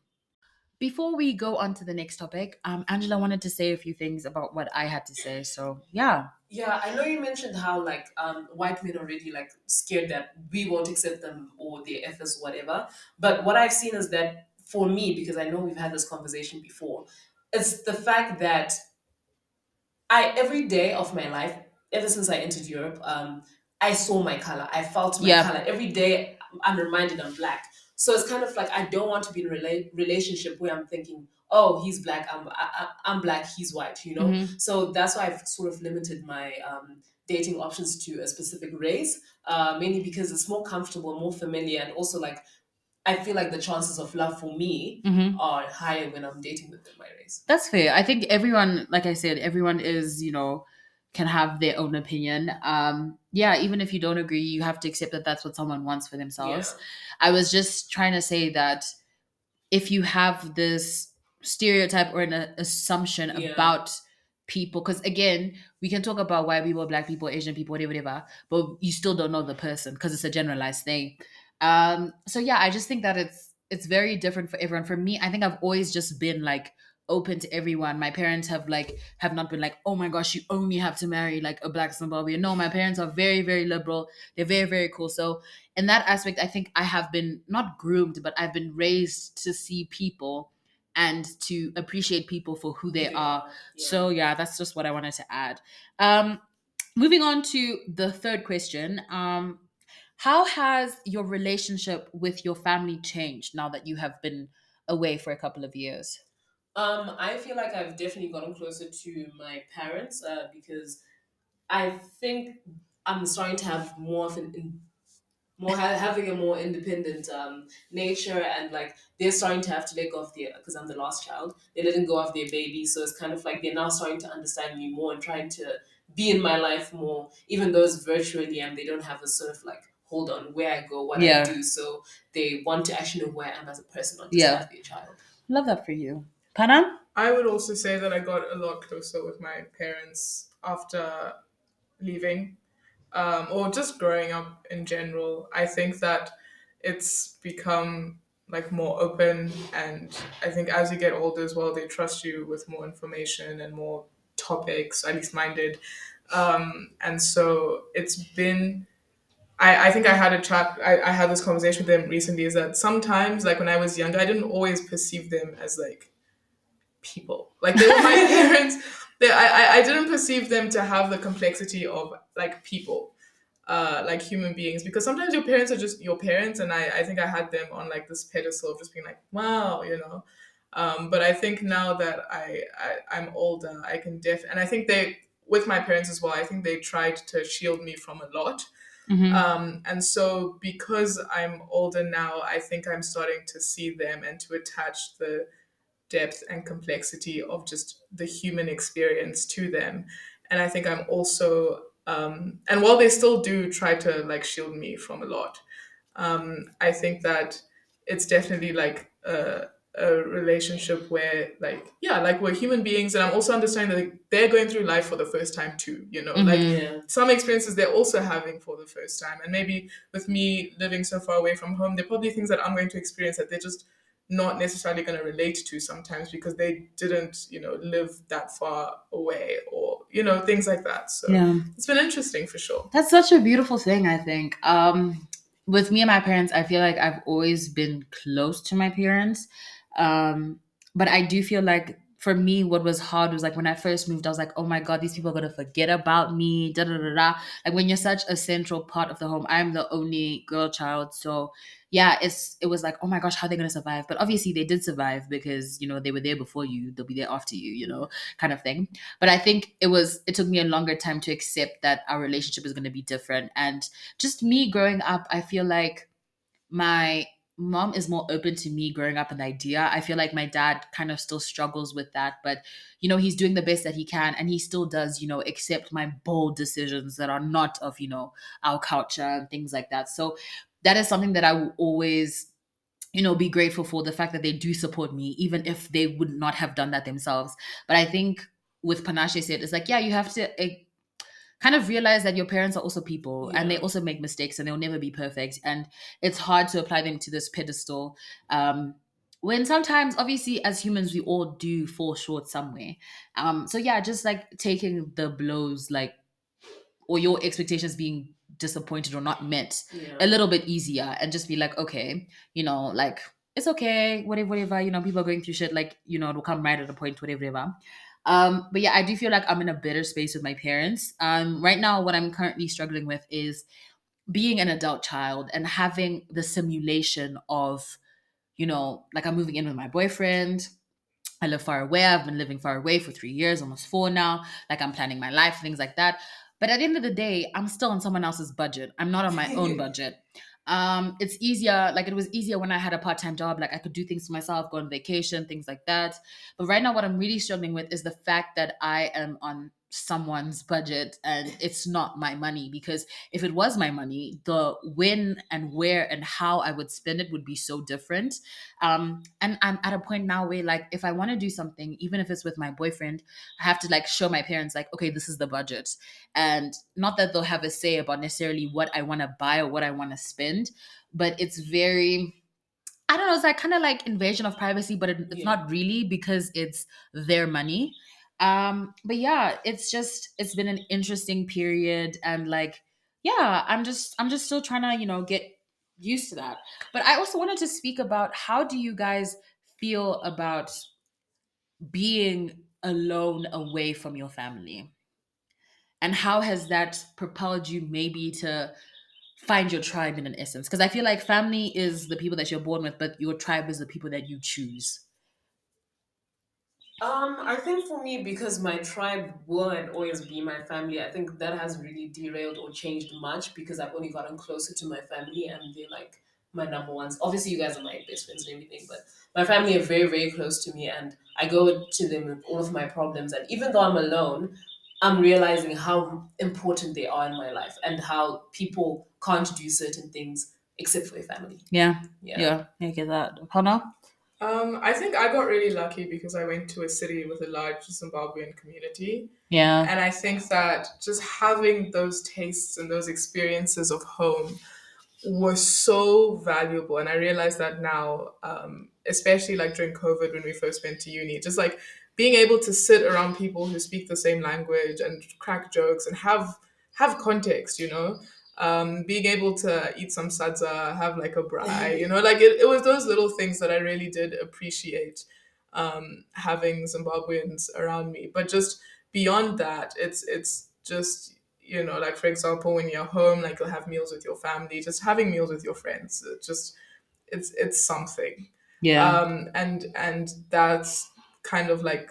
Speaker 1: Before we go on to the next topic, um, Angela wanted to say a few things about what I had to say. So yeah.
Speaker 2: Yeah, I know you mentioned how like um white men already like scared that we won't accept them or their efforts, whatever. But what I've seen is that for me, because I know we've had this conversation before, it's the fact that I every day of my life, ever since I entered Europe, um, I saw my color. I felt my
Speaker 1: Yeah.
Speaker 2: color every day. I'm reminded I'm black. So it's kind of like I don't want to be in a rela- relationship where I'm thinking, oh, he's black, I'm I, I'm black, he's white. You know.
Speaker 1: Mhm.
Speaker 2: So that's why I've sort of limited my um, dating options to a specific race, uh, mainly because it's more comfortable, more familiar, and also like I feel like the chances of love for me
Speaker 1: Mhm.
Speaker 2: are higher when I'm dating within my race.
Speaker 1: That's fair. I think everyone, like I said, everyone is, you know, can have their own opinion. Um, yeah, even if you don't agree, you have to accept that that's what someone wants for themselves. I was just trying to say that if you have this stereotype or an uh, assumption
Speaker 2: Yeah.
Speaker 1: about people, because again, we can talk about white people, black people, Asian people, whatever, whatever, but you still don't know the person because it's a generalized thing. Um, so yeah, I just think that it's it's very different for everyone. For me, I think I've always just been like open to everyone. My parents have like have not been like, oh my gosh, you only have to marry like a black Zimbabwean. No, my parents are very, very liberal. They're very, very cool. So in that aspect, I think I have been not groomed, but I've been raised to see people and to appreciate people for who they are.
Speaker 2: Yeah.
Speaker 1: So yeah, that's just what I wanted to add. Um, moving on to the third question. Um, how has your relationship with your family changed now that you have been away for a couple of years?
Speaker 2: Um, I feel like I've definitely gotten closer to my parents uh, because I think I'm starting to have more of an in, more ha- having a more independent um, nature and like they're starting to have to let go of their because I'm the last child they're letting go of their baby so it's kind of like they're now starting to understand me more and trying to be in my life more even though it's virtually and they don't have a sort of like hold on where I go what
Speaker 1: Yeah.
Speaker 2: I do so they want to actually know where I am as a person not just
Speaker 1: Yeah.
Speaker 2: as their child
Speaker 1: Love that for you. Pana?
Speaker 3: I would also say that I got a lot closer with my parents after leaving, um, or just growing up in general. I think that it's become like more open, and I think as you get older as well, they trust you with more information and more topics, at least mine did. Um, and so it's been. I, I think I had a chat. I, I had this conversation with them recently. Is that sometimes, like when I was younger, I didn't always perceive them as like people. Like they were my parents, they, I, I- I didn't perceive them to have the complexity of like people, uh, like human beings, because sometimes your parents are just your parents, and I, I think I had them on like this pedestal of just being like, wow, you know. Um, but I think now that I, I I'm older, I can def, and I think they with my parents as well. I think they tried to shield me from a lot.
Speaker 1: Mhm.
Speaker 3: Um, and so because I'm older now, I think I'm starting to see them and to attach the depth and complexity of just the human experience to them. And I think I'm also, um, and while they still do try to like shield me from a lot, um, I think that it's definitely like a, a relationship where like yeah like we're human beings and i'm also understanding that like, they're going through life for the first time too you know like
Speaker 1: Mhm.
Speaker 2: Yeah.
Speaker 3: some experiences they're also having for the first time and maybe with me living so far away from home there are probably things that i'm going to experience that they're just not necessarily going to relate to sometimes because they didn't you know live that far away or you know things like that so
Speaker 1: Yeah.
Speaker 3: it's been interesting for sure
Speaker 1: That's such a beautiful thing, I think. Um, with me and my parents, I feel like I've always been close to my parents. Um, but I do feel like for me, what was hard was like when I first moved, I was like, oh my God, these people are going to forget about me. Da, da, da, da. Like when you're such a central part of the home, I'm the only girl child. So yeah, it's it was like, oh my gosh, how are they going to survive? But obviously they did survive because, you know, they were there before you, they'll be there after you, you know, kind of thing but i think it was it took me a longer time to accept that our relationship is going to be different and just me growing up i feel like my mom is more open to me growing up an idea. I feel like my dad kind of still struggles with that but you know he's doing the best that he can and he still does you know accept my bold decisions that are not of you know our culture and things like that. So that is something that i will always you know be grateful for the fact that they do support me even if they would not have done that themselves. But i think with Panashe said it's like yeah you have to eh, kind of realize that your parents are also people and they also make mistakes and they'll never be perfect and it's hard to apply them to this pedestal um when sometimes obviously as humans we all do fall short somewhere um so yeah just like taking the blows like or your expectations being disappointed or not met
Speaker 2: Yeah.
Speaker 1: a little bit easier and just be like, okay, you know, like it's okay, whatever, whatever, you know, people are going through shit, like, you know, it'll come right at a point, whatever, whatever. Um, but yeah, I do feel like I'm in a better space with my parents. Um, right now, what I'm currently struggling with is being an adult child and having the simulation of, you know, like I'm moving in with my boyfriend. I live far away. I've been living far away for three years, almost four now. Like I'm planning my life, things like that. But at the end of the day, I'm still on someone else's budget. I'm not on my own budget. Um, it's easier, like it was easier when I had a part-time job. Like I could do things for myself, go on vacation, things like that. But right now, what I'm really struggling with is the fact that I am on someone's budget and it's not my money because if it was my money the when and where and how i would spend it would be so different um and i'm at a point now where like if i want to do something even if it's with my boyfriend i have to like show my parents like okay this is the budget and not that they'll have a say about necessarily what i want to buy or what i want to spend but it's very I don't know. It's like kind of like invasion of privacy, but it, it's
Speaker 2: Yeah.
Speaker 1: not really because it's their money. Um, but yeah, it's just it's been an interesting period, and like, yeah, I'm just I'm just still trying to you know get used to that. But I also wanted to speak about how do you guys feel about being alone away from your family, and how has that propelled you maybe to find your tribe in an essence? Because i feel like family is the people that you're born with but your tribe is the people that you choose
Speaker 2: Um, I think for me, because my tribe will and always be my family, I think that has really derailed or changed much because I've only gotten closer to my family and they're like my number ones. Obviously, you guys are my best friends and everything, but my family are very, very close to me and I go to them with all of my problems. And even though I'm alone, I'm realizing how important they are in my life and how people can't do certain things except for your family.
Speaker 1: yeah
Speaker 2: Yeah.
Speaker 1: yeah i get that Pana?
Speaker 3: Um, i think i got really lucky because i went to a city with a large zimbabwean community
Speaker 1: yeah
Speaker 3: And I think that just having those tastes and those experiences of home was so valuable. And I realize that now, um, especially like during COVID when we first went to uni, just like being able to sit around people who speak the same language and crack jokes and have have context, you know. Um, being able to eat some sadza, have like a braai, you know, like it, it was those little things that I really did appreciate um, having Zimbabweans around me. But just beyond that, it's it's just you know like for example when you're home like you'll have meals with your family just having meals with your friends it just it's it's something
Speaker 1: Yeah.
Speaker 3: um and and that's kind of like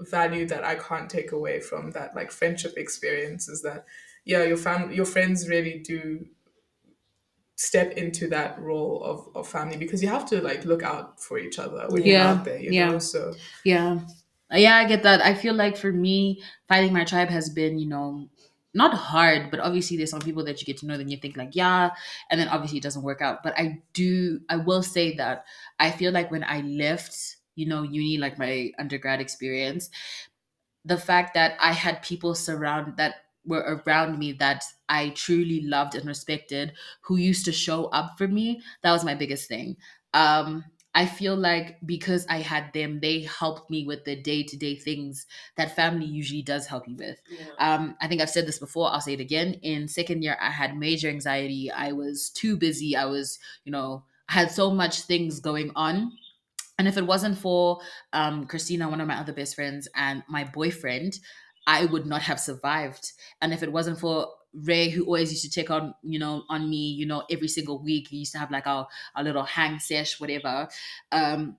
Speaker 3: value that i can't take away from that like friendship experience is that yeah your family your friends really do step into that role of, of family because you have to like look out for each other when you're
Speaker 1: Yeah,
Speaker 3: out there you
Speaker 1: yeah.
Speaker 3: know so
Speaker 1: Yeah. Yeah, I get that. I feel like for me, finding my tribe has been, you know, not hard, but obviously there's some people that you get to know, then you think like, yeah, and then obviously it doesn't work out. But I do, I will say that I feel like when I left, you know, uni, like my undergrad experience, the fact that I had people surround that were around me that I truly loved and respected who used to show up for me, that was my biggest thing. Um, I feel like because I had them, they helped me with the day to day things that family usually does help you with.
Speaker 2: Yeah.
Speaker 1: Um, I think I've said this before, I'll say it again. In second year, I had major anxiety. I was too busy. I was, you know, I had so much things going on and if it wasn't for um, Christina, one of my other best friends, and my boyfriend, I would not have survived. And if it wasn't for Ray, who always used to check on, you know, on me, you know, every single week, he used to have like our, our little hang sesh, whatever. Um,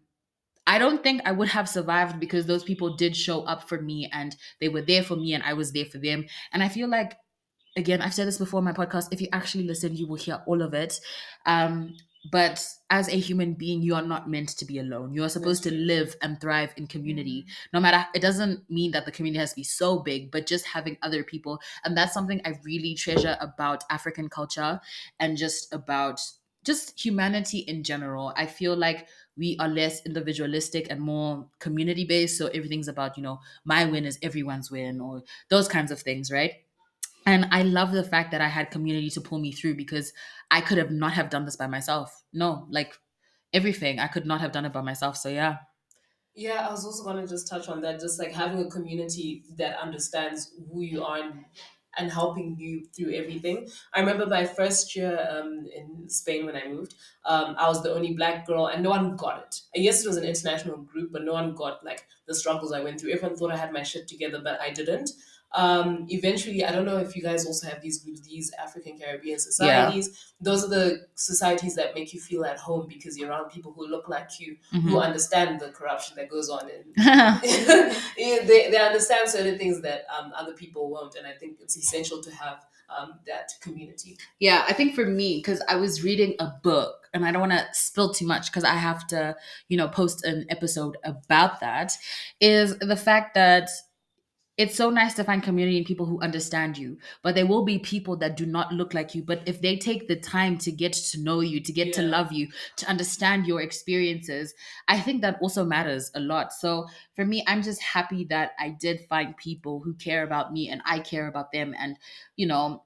Speaker 1: I don't think I would have survived because those people did show up for me and they were there for me and I was there for them. And I feel like again, I've said this before in my podcast. If you actually listen, you will hear all of it. Um, but as a human being, you are not meant to be alone. You are supposed to live and thrive in community. Mm-hmm. No matter, it doesn't mean that the community has to be so big, but just having other people. And that's something I really treasure about African culture and just about just humanity in general. I feel like we are less individualistic and more community based. So everything's about, you know, my win is everyone's win or those kinds of things, right? And i love the fact that i had community to pull me through because i could have not have done this by myself no like everything i could not have done it by myself so yeah
Speaker 2: Yeah, I was also going to just touch on that, just like having a community that understands who you are and, and helping you through everything. I remember my first year um, in Spain when I moved, um, I was the only black girl and no one got it. And yes, it was an international group, but no one got like the struggles I went through. Everyone thought I had my shit together, but I didn't. Um, eventually, I don't know if you guys also have these groups, these African Caribbean societies. Those are the societies that make you feel at home because you're around people who look like you, who
Speaker 1: Mhm.
Speaker 2: understand the corruption that goes on and they, they understand certain things that um, other people won't and i think it's essential to have um, that community
Speaker 1: yeah i think for me because i was reading a book and i don't want to spill too much because i have to you know post an episode about that is the fact that it's so nice to find community and people who understand you but there will be people that do not look like you. But if they take the time to get to know you to get to love you to understand your experiences i think that also matters a lot. So for me i'm just happy that i did find people who care about me and i care about them. And you know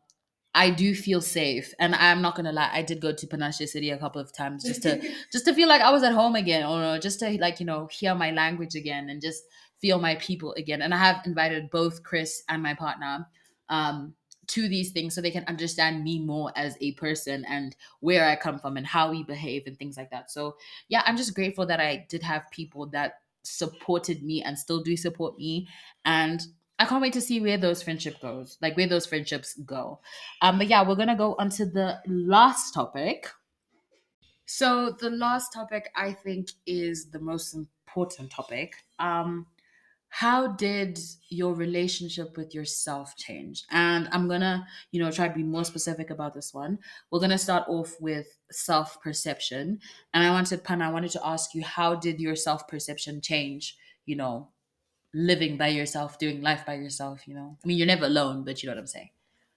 Speaker 1: I do feel safe, and I'm not gonna lie. I did go to Panashe City a couple of times just to just to feel like I was at home again, or just to like you know hear my language again and just feel my people again. And I have invited both Chris and my partner um, to these things so they can understand me more as a person and where I come from and how we behave and things like that. So yeah, I'm just grateful that I did have people that supported me and still do support me, and I can't wait to see where those friendship goes, like where those friendships go. Um, but yeah, we're gonna go on to the last topic. So the last topic I think is the most important topic. Um, how did your relationship with yourself change? And I'm gonna, you know, try to be more specific about this one. We're gonna start off with self-perception. And I wanted, Pana, I wanted to ask you, how did your self-perception change, you know, living by yourself, doing life by yourself, you know? I mean, you're never alone, but you know what I'm saying.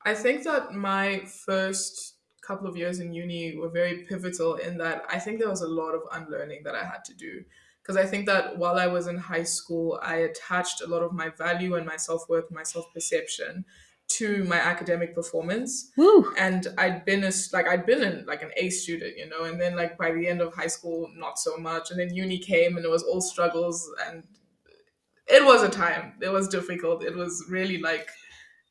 Speaker 3: I think that my first couple of years in uni were very pivotal in that I think there was a lot of unlearning that I had to do. Because I think that while I was in high school, I attached a lot of my value and my self worth, my self perception to my academic performance.
Speaker 1: Woo!
Speaker 3: And I'd been a, like I'd been in like an A student, you know, and then like by the end of high school, not so much. And then uni came and it was all struggles and it was a time. It was difficult. It was really like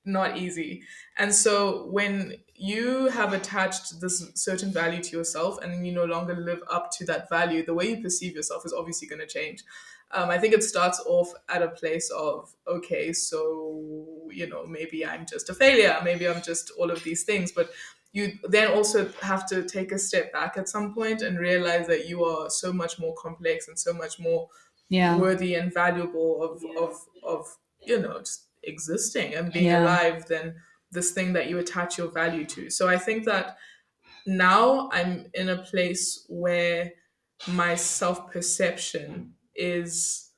Speaker 3: not easy. And so when you have attached this certain value to yourself and you no longer live up to that value, the way you perceive yourself is obviously going to change. um, I think it starts off at a place of, okay, so, you know, maybe I'm just a failure, maybe I'm just all of these things. But you then also have to take a step back at some point and realize that you are so much more complex and so much more
Speaker 1: Yeah.
Speaker 3: worthy and valuable of,
Speaker 2: Yeah.
Speaker 3: of, of, you know, just existing and being
Speaker 1: Yeah.
Speaker 3: alive than this thing that you attach your value to. So I think that now I'm in a place where my self perception is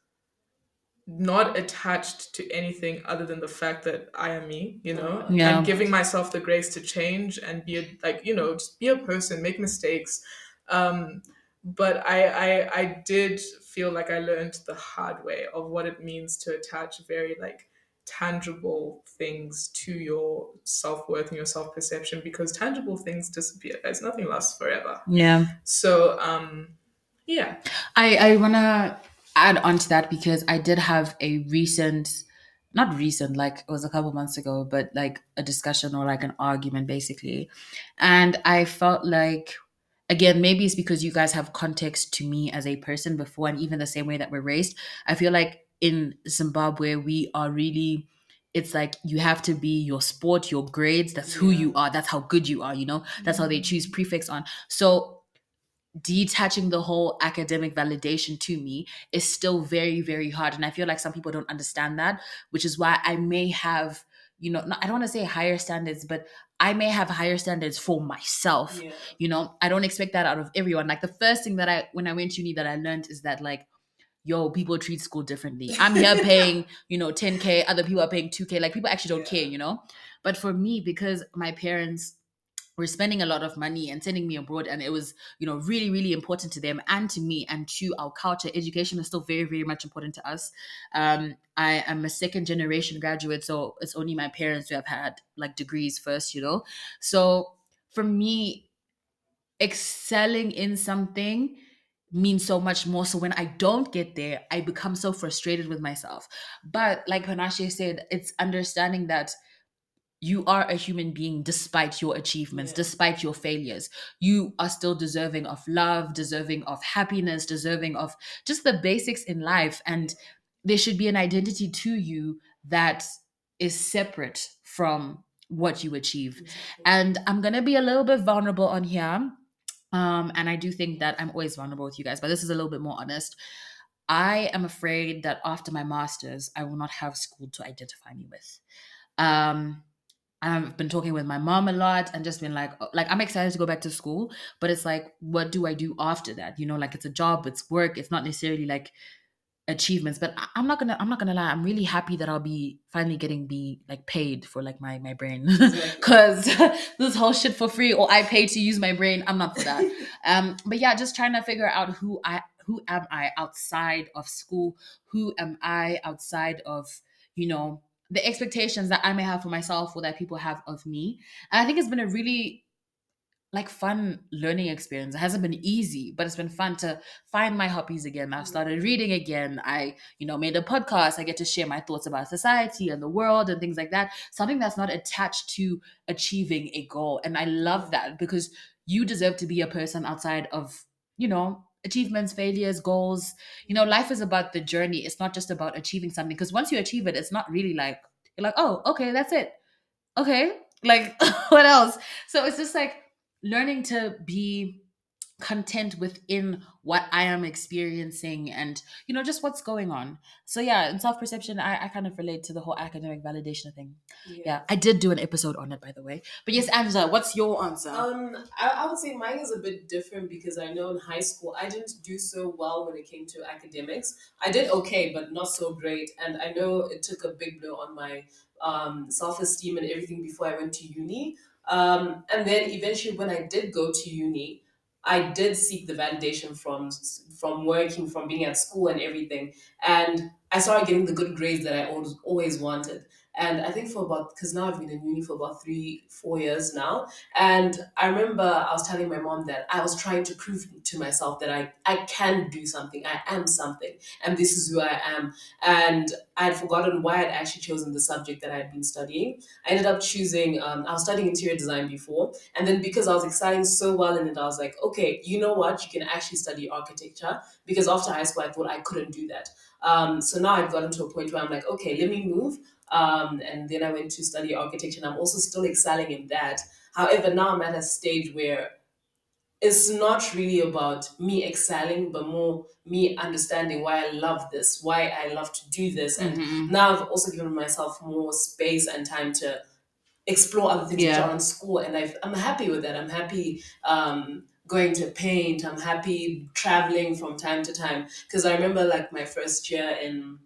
Speaker 3: not attached to anything other than the fact that I am me, you know,
Speaker 1: Yeah.
Speaker 3: and giving myself the grace to change and be a, like, you know, just be a person, make mistakes. Um, but I, I, I did feel like I learned the hard way of what it means to attach very like tangible things to your self worth and your self perception because tangible things disappear. Guys, nothing lasts forever.
Speaker 1: Yeah.
Speaker 3: So, um, yeah.
Speaker 1: I, I want to add on to that because I did have a recent, not recent, like it was a couple months ago, but like a discussion or like an argument basically. And I felt like, again, maybe it's because you guys have context to me as a person before, and even the same way that we're raised. I feel like in Zimbabwe, we are really. It's like you have to be your sport, your grades. That's who
Speaker 2: Yeah.
Speaker 1: you are. That's how good you are. You know. That's how they mm. choose prefix on. So detaching the whole academic validation to me is still very very hard and i feel like some people don't understand that which is why i may have you know not, i don't want to say higher standards but i may have higher standards for myself
Speaker 2: Yeah.
Speaker 1: you know i don't expect that out of everyone like the first thing that i when i went to uni that i learned is that like yo people treat school differently. I'm here paying you know 10k other people are paying 2k like people actually don't
Speaker 2: Yeah.
Speaker 1: care you know? But for me because my parents were spending a lot of money and sending me abroad and it was you know really really important to them and to me and to our culture education is still very very much important to us. Um i am a second generation graduate so it's only my parents who have had like degrees first you know? So for me excelling in something means so much more so when i don't get there i become so frustrated with myself but like Panashe said it's understanding that you are a human being despite your achievements,
Speaker 2: Yeah.
Speaker 1: despite your failures. You are still deserving of love, deserving of happiness, deserving of just the basics in life. And there should be an identity to you that is separate from what you achieve. And I'm going to be a little bit vulnerable on here. Um, and I do think that I'm always vulnerable with you guys, but this is a little bit more honest. I am afraid that after my master's, I will not have school to identify me with. Um, I've been talking with my mom a lot and just been like, oh, like I'm excited to go back to school, but it's like, what do I do after that? You know, like it's a job, it's work, it's not necessarily like achievements. But I- I'm not gonna, I'm not gonna lie, I'm really happy that I'll be finally getting be like paid for like my my brain, because this whole shit for free or I pay to use my brain, I'm not for that. um, but yeah, just trying to figure out who I who am I outside of school, who am I outside of you know the expectations that I may have for myself or that people have of me. And I think it's been a really like fun learning experience. It hasn't been easy, but it's been fun to find my hobbies again. I've mm-hmm. started reading again. I, you know, made a podcast. I get to share my thoughts about society and the world and things like that. Something that's not attached to achieving a goal. And I love mm-hmm. that because you deserve to be a person outside of, you know, achievements, failures, goals. You know, life is about the journey. It's not just about achieving something. Because once you achieve it, it's not really like you're like, oh, okay, that's it. Okay. Like what else? So it's just like learning to be content within what I am experiencing and you know just what's going on. So yeah, in self-perception, I, I kind of relate to the whole academic validation thing. Yeah. I did do an episode on it by the way. But yes, Angela, what's your answer?
Speaker 2: Um, I, I would say mine is a bit different because I know in high school I didn't do so well when it came to academics. I did okay, but not so great. And I know it took a big blow on my um, self esteem and everything before I went to uni. Um, and then eventually, when I did go to uni, I did seek the validation from from working, from being at school and everything, and I started getting the good grades that I always always wanted. And I think for about because now I've been in uni for about three, four years now, and I remember I was telling my mom that I was trying to prove to myself that I I can do something, I am something, and this is who I am. And I had forgotten why I'd actually chosen the subject that I had been studying. I ended up choosing. Um, I was studying interior design before, and then because I was excelling so well in it, I was like, okay, you know what? You can actually study architecture because after high school, I thought I couldn't do that. Um, so now I've gotten to a point where I'm like, okay, let me move. Um, and then I went to study architecture, and I'm also still excelling in that. However, now I'm at a stage where it's not really about me excelling, but more me understanding why I love this, why I love to do this. And
Speaker 1: Mhm.
Speaker 2: now I've also given myself more space and time to explore other things which
Speaker 1: Yeah.
Speaker 2: are in school. And I've, I'm happy with that. I'm happy um, going to paint. I'm happy traveling from time to time. Because I remember like my first year in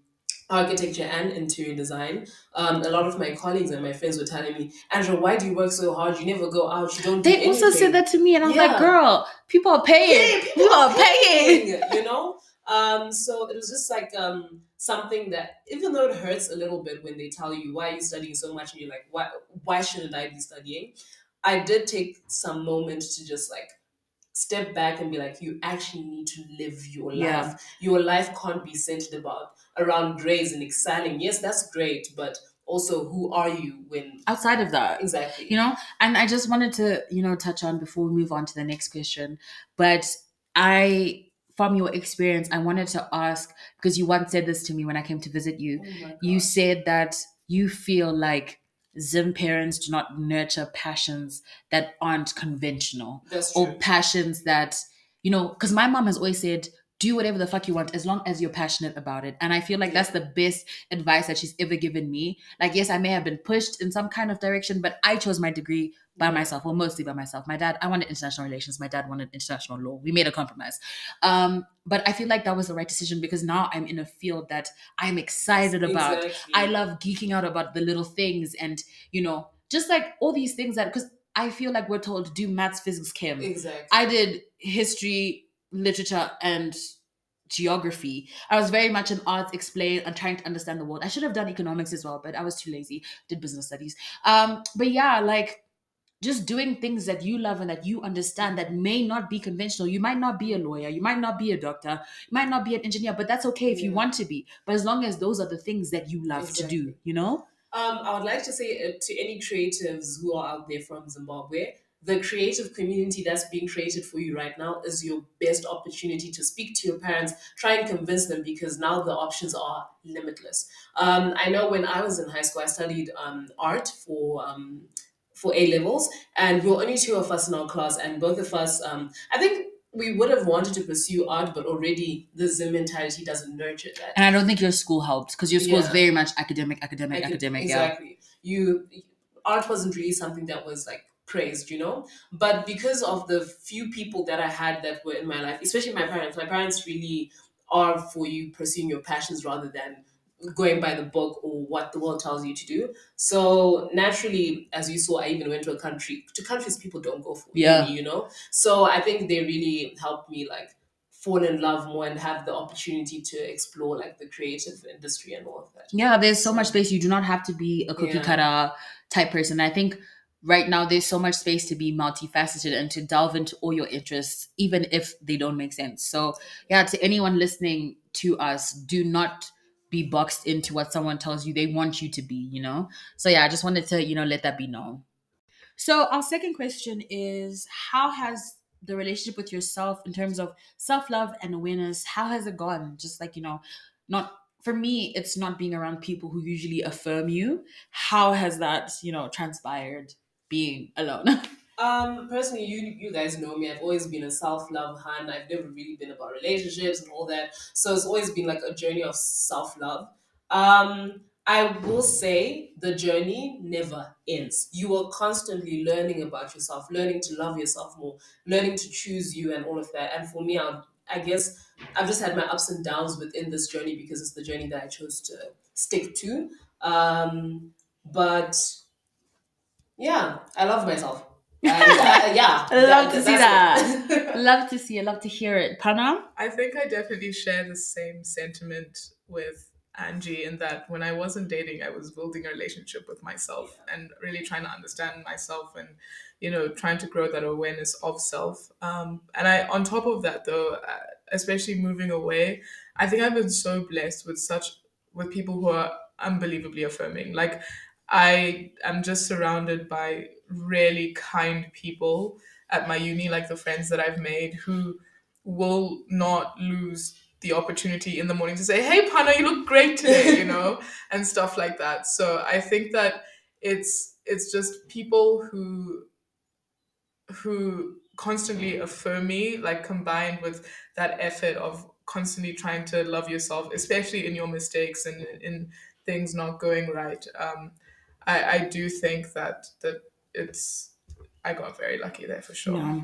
Speaker 2: architecture and interior design, um, a lot of my colleagues and my friends were telling me, Andrew, why do you work so hard? You never go out. You don't do
Speaker 1: They also said that to me, and I was like, "Girl, people are paying.
Speaker 2: Yeah,
Speaker 1: people, are paying."
Speaker 2: you know um so it was just like um something that even though it hurts a little bit when they tell you why you're you studying so much and you're like why why shouldn't i be studying i did take some moments to just like step back and be like you actually need to live your life
Speaker 1: Yeah.
Speaker 2: your life can't be centered about around grades and excelling yes that's great but also who are you when
Speaker 1: Outside of that,
Speaker 2: exactly.
Speaker 1: You know and i just wanted to you know touch on before we move on to the next question but i from your experience i wanted to ask because you once said this to me when i came to visit you.
Speaker 2: Oh
Speaker 1: you said that you feel like zim parents do not nurture passions that aren't conventional
Speaker 2: that's
Speaker 1: or passions that you know because my mom has always said do whatever the fuck you want as long as you're passionate about it. And i feel like that's the best advice that she's ever given me. Like yes i may have been pushed in some kind of direction but i chose my degree by myself or mostly by myself. My dad i wanted international relations. My dad wanted international law. We made a compromise. Um but i feel like that was the right decision because now i'm in a field that i'm excited about.
Speaker 2: Exactly.
Speaker 1: I love geeking out about the little things and, you know, just like all these things that, because I feel like we're told to do maths, physics, chem.
Speaker 2: exactly.
Speaker 1: I did history, literature, and geography. I was very much in arts, explain and trying to understand the world. I should have done economics as well, but I was too lazy. Did business studies. Um, but yeah, like just doing things that you love and that you understand that may not be conventional. You might not be a lawyer, you might not be a doctor, you might not be an engineer, but that's okay if you want to be. But as long as those are the things that you love to do, you know?
Speaker 2: Um, I would like to say uh, to any creatives who are out there from Zimbabwe, the creative community that's being created for you right now is your best opportunity to speak to your parents, try and convince them because now the options are limitless. Um, I know when I was in high school, I studied um, art for. Um, for A levels, and we were only two of us in our class, and both of us, um, I think we would have wanted to pursue art, but already the Zim mentality doesn't nurture that.
Speaker 1: And I don't think your school helped because your school is very much academic, academic,
Speaker 2: could-
Speaker 1: academic. Yeah.
Speaker 2: exactly you art wasn't really something that was like praised you know but because of the few people that i had that were in my life especially my parents my parents really are for you pursuing your passions rather than going by the book or what the world tells you to do so naturally as you saw i even went to a country to countries people don't go for
Speaker 1: Yeah.
Speaker 2: you know so i think they really helped me like fall in love more and have the opportunity to explore like the creative industry and all of that
Speaker 1: Yeah, there's so much space. You do not have to be a cookie
Speaker 2: Yeah.
Speaker 1: cutter type person. I think right now there's so much space to be multifaceted and to delve into all your interests, even if they don't make sense. So, yeah, to anyone listening to us, do not be boxed into what someone tells you they want you to be, you know? So, yeah, I just wanted to, you know, let that be known. So, our second question is How has the relationship with yourself in terms of self love and awareness, how has it gone? Just like, you know, not for me, it's not being around people who usually affirm you. How has that, you know, transpired being alone?
Speaker 2: Um, personally, you you guys know me. I've always been a self love hun. I've never really been about relationships and all that. So it's always been like a journey of self love. Um, I will say the journey never ends. You are constantly learning about yourself, learning to love yourself more, learning to choose you, and all of that. And for me, I, I guess I've just had my ups and downs within this journey because it's the journey that I chose to stick to. Um, but yeah, I love myself. And, uh, yeah,
Speaker 1: I love to see
Speaker 2: that.
Speaker 1: love to see it, love to hear it. Pana?
Speaker 3: I think I definitely share the same sentiment with Angie in that when I wasn't dating, I was building a relationship with myself and really trying to understand myself and, you know, trying to grow that awareness of self. Um, and I, on top of that, though, uh, especially moving away, I think I've been so blessed with such with people who are unbelievably affirming. Like I am just surrounded by really kind people at my uni, like the friends that I've made who will not lose the opportunity in the morning to say, "Hey, Pana, you look great today," you know, and stuff like that. So I think that it's it's just people who who constantly affirm me, like combined with that effort of constantly trying to love yourself, especially in your mistakes and in things not going right. Um, I, I do think that that it's I got very lucky there for sure.
Speaker 1: Yeah.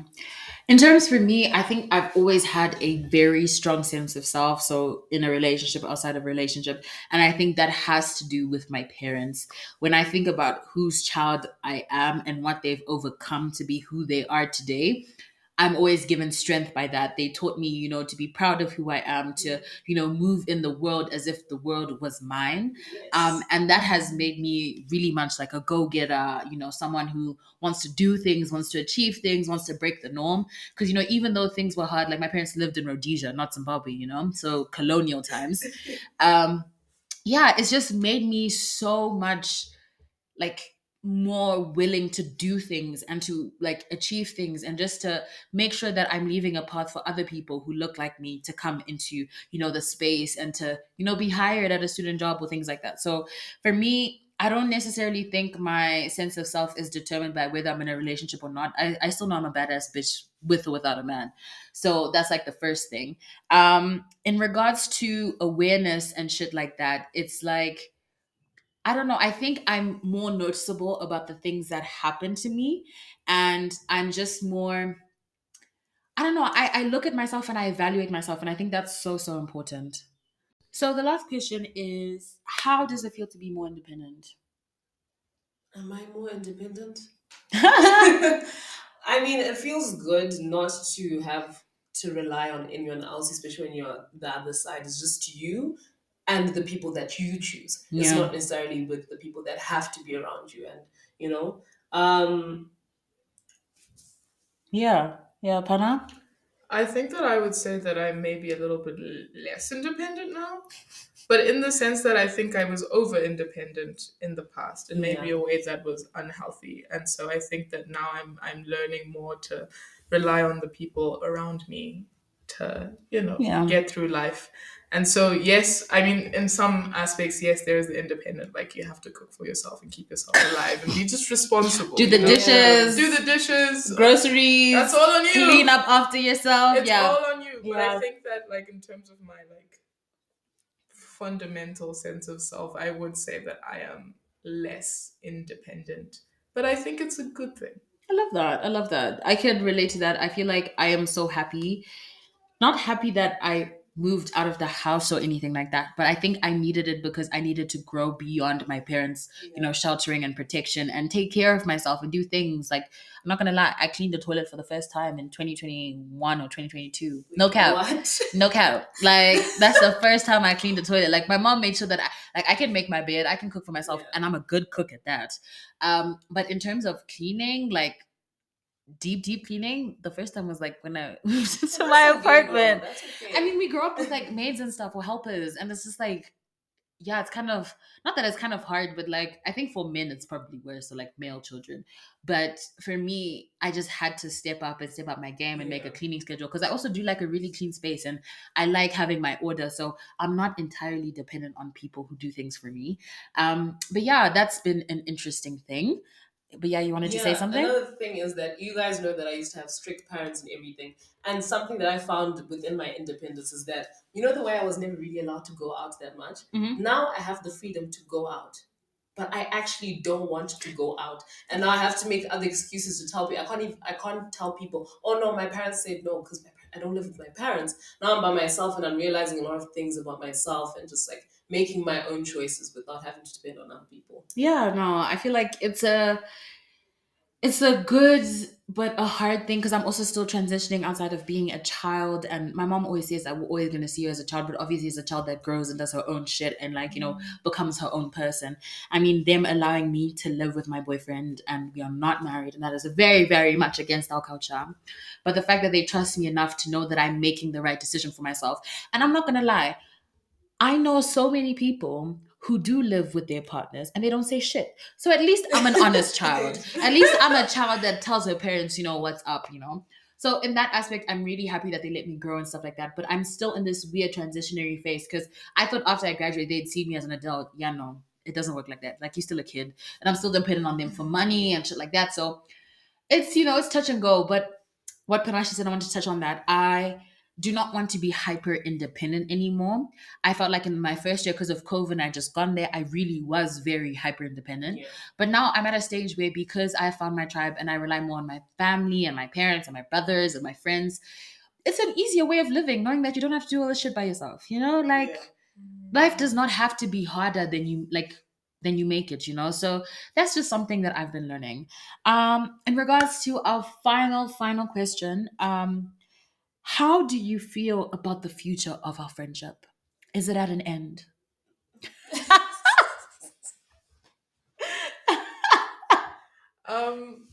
Speaker 1: In terms for me, I think I've always had a very strong sense of self. So in a relationship, outside of relationship, and I think that has to do with my parents. When I think about whose child I am and what they've overcome to be who they are today, I'm always given strength by that. They taught me, you know, to be proud of who I am, to, you know, move in the world as if the world was mine. Yes. Um, and that has made me really much like a go getter, you know, someone who wants to do things, wants to achieve things, wants to break the norm. Because, you know, even though things were hard, like my parents lived in Rhodesia, not Zimbabwe, you know, so colonial times. um, yeah, it's just made me so much like more willing to do things and to like achieve things and just to make sure that I'm leaving a path for other people who look like me to come into you know the space and to you know be hired at a student job or things like that so for me I don't necessarily think my sense of self is determined by whether I'm in a relationship or not. I, I still know I'm a badass bitch with or without a man. So that's like the first thing. Um, in regards to awareness and shit like that, it's like I don't know. I think I'm more noticeable about the things that happen to me. And I'm just more, I don't know. I, I look at myself and I evaluate myself. And I think that's so, so important. So the last question is How does it feel to be more independent?
Speaker 2: Am I more independent? I mean, it feels good not to have to rely on anyone else, especially when you're the other side. It's just you and the people that you choose. Yeah. It's not necessarily with the people that have to be around you. And, you know, um,
Speaker 1: yeah, yeah, Pana?
Speaker 3: I think that I would say that I may be a little bit less independent now, but in the sense that I think I was over independent in the past, and maybe yeah. a way that was unhealthy. And so I think that now I'm I'm learning more to rely on the people around me to you know yeah. get through life and so, yes, I mean, in some aspects, yes, there is the independent. Like you have to cook for yourself and keep yourself alive and be just responsible.
Speaker 1: Do the
Speaker 3: know?
Speaker 1: dishes.
Speaker 3: Do the dishes.
Speaker 1: Groceries.
Speaker 3: That's all on you.
Speaker 1: Clean up after yourself.
Speaker 3: It's
Speaker 1: yeah.
Speaker 3: all on you. But yeah. I think that, like, in terms of my like fundamental sense of self, I would say that I am less independent. But I think it's a good thing.
Speaker 1: I love that. I love that. I can relate to that. I feel like I am so happy. Not happy that I moved out of the house or anything like that but i think i needed it because i needed to grow beyond my parents yeah. you know sheltering and protection and take care of myself and do things like i'm not gonna lie i cleaned the toilet for the first time in 2021 or 2022 no cap what? no cap like that's the first time i cleaned the toilet like my mom made sure that i like i can make my bed i can cook for myself yeah. and i'm a good cook at that um but in terms of cleaning like deep deep cleaning the first time was like when i moved into my apartment. okay. i mean we grew up with like maids and stuff or helpers and it's just like yeah it's kind of not that it's kind of hard but like i think for men it's probably worse so like male children. But for me i just had to step up and step up my game and yeah. make a cleaning schedule because i also do like a really clean space and i like having my order so i'm not entirely dependent on people who do things for me. Um but yeah that's been an interesting thing but yeah, you wanted yeah, to say something?
Speaker 2: Another thing is that you guys know that I used to have strict parents and everything. And something that I found within my independence is that, you know, the way I was never really allowed to go out that much. Mm-hmm. Now I have the freedom to go out. But I actually don't want to go out, and now I have to make other excuses to tell people. I can't even. I can't tell people. Oh no, my parents said no because I don't live with my parents. Now I'm by myself, and I'm realizing a lot of things about myself, and just like making my own choices without having to depend on other people.
Speaker 1: Yeah, no, I feel like it's a it's a good but a hard thing because I'm also still transitioning outside of being a child. And my mom always says that we're always going to see you as a child, but obviously, as a child that grows and does her own shit and, like, you know, mm. becomes her own person. I mean, them allowing me to live with my boyfriend and we are not married, and that is very, very much against our culture. But the fact that they trust me enough to know that I'm making the right decision for myself. And I'm not going to lie, I know so many people who do live with their partners and they don't say shit. So at least I'm an honest child. At least I'm a child that tells her parents, you know, what's up, you know. so in that aspect, I'm really happy that they let me grow and stuff like that. But I'm still in this weird transitionary phase because I thought after I graduated, they'd see me as an adult. Yeah, no, it doesn't work like that. Like you're still a kid, and I'm still dependent on them for money and shit like that. So it's you know it's touch and go. But what Panashe said, I want to touch on that. I do not want to be hyper independent anymore. I felt like in my first year, because of COVID, I just gone there. I really was very hyper independent.
Speaker 2: Yeah.
Speaker 1: But now I'm at a stage where because I found my tribe and I rely more on my family and my parents and my brothers and my friends, it's an easier way of living, knowing that you don't have to do all this shit by yourself. You know, like
Speaker 3: Yeah.
Speaker 1: life does not have to be harder than you like than you make it you know so that's just something that i've been learning um in regards to our final final question um how do you feel about the future of our friendship is it at an end
Speaker 3: Um,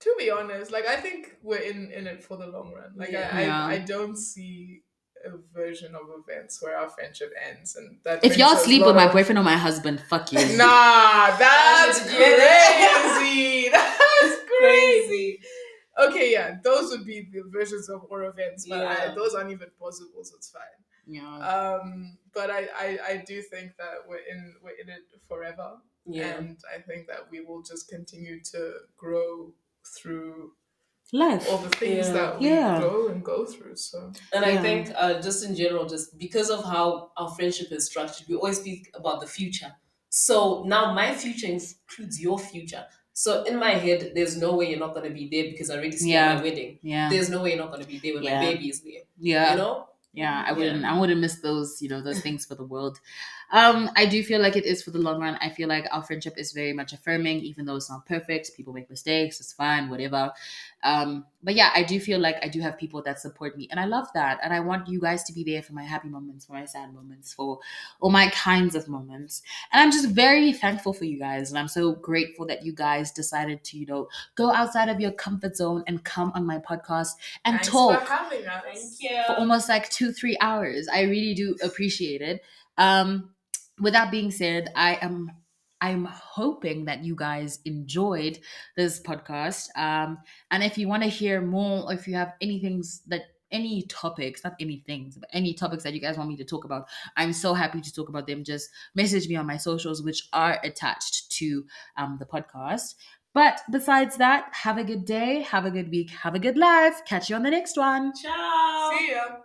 Speaker 3: to be honest, like I think we're in in it for the long run. Like
Speaker 2: Yeah.
Speaker 3: I,
Speaker 1: Yeah.
Speaker 3: I I don't see a version of events where our friendship ends and that.
Speaker 1: if y'all sleep with
Speaker 3: lot
Speaker 1: my
Speaker 3: of-
Speaker 1: boyfriend or my husband fuck you
Speaker 3: Nah, that's crazy. That's crazy. Okay, yeah, those would be the versions of or events, but I, those aren't even possible, so it's fine.
Speaker 1: yeah
Speaker 3: Um, but I, I, I do think that we're in we're in it forever,
Speaker 2: Yeah.
Speaker 3: and I think that we will just continue to grow through
Speaker 1: life
Speaker 3: all the things
Speaker 2: Yeah.
Speaker 3: that we
Speaker 1: Yeah.
Speaker 3: go and go through. So
Speaker 2: And
Speaker 1: Yeah.
Speaker 2: I think uh, just in general, just because of how our friendship is structured, we always speak about the future. So now my future includes your future. So in my head, there's no way you're not going to be there because I already see
Speaker 1: Yeah.
Speaker 2: my wedding.
Speaker 1: yeah
Speaker 2: There's no way you're not going to be there when
Speaker 1: Yeah.
Speaker 2: my baby is there.
Speaker 1: yeah
Speaker 2: You know?
Speaker 1: Yeah, I wouldn't.
Speaker 2: Yeah.
Speaker 1: I wouldn't miss those. You know, those things for the world. Um, I do feel like it is for the long run. I feel like our friendship is very much affirming, even though it's not perfect. People make mistakes. It's fine, whatever. Um, but yeah, I do feel like I do have people that support me, and I love that. And I want you guys to be there for my happy moments, for my sad moments, for all my kinds of moments. And I'm just very thankful for you guys, and I'm so grateful that you guys decided to, you know, go outside of your comfort zone and come on my podcast and
Speaker 3: thanks
Speaker 1: talk
Speaker 3: for having us.
Speaker 2: Thank you.
Speaker 1: for almost like two three hours i really do appreciate it um with that being said i am i'm hoping that you guys enjoyed this podcast um and if you want to hear more or if you have anything that any topics not any things but any topics that you guys want me to talk about i'm so happy to talk about them just message me on my socials which are attached to um, the podcast but besides that have a good day have a good week have a good life catch you on the next one
Speaker 2: Ciao.
Speaker 3: See ya.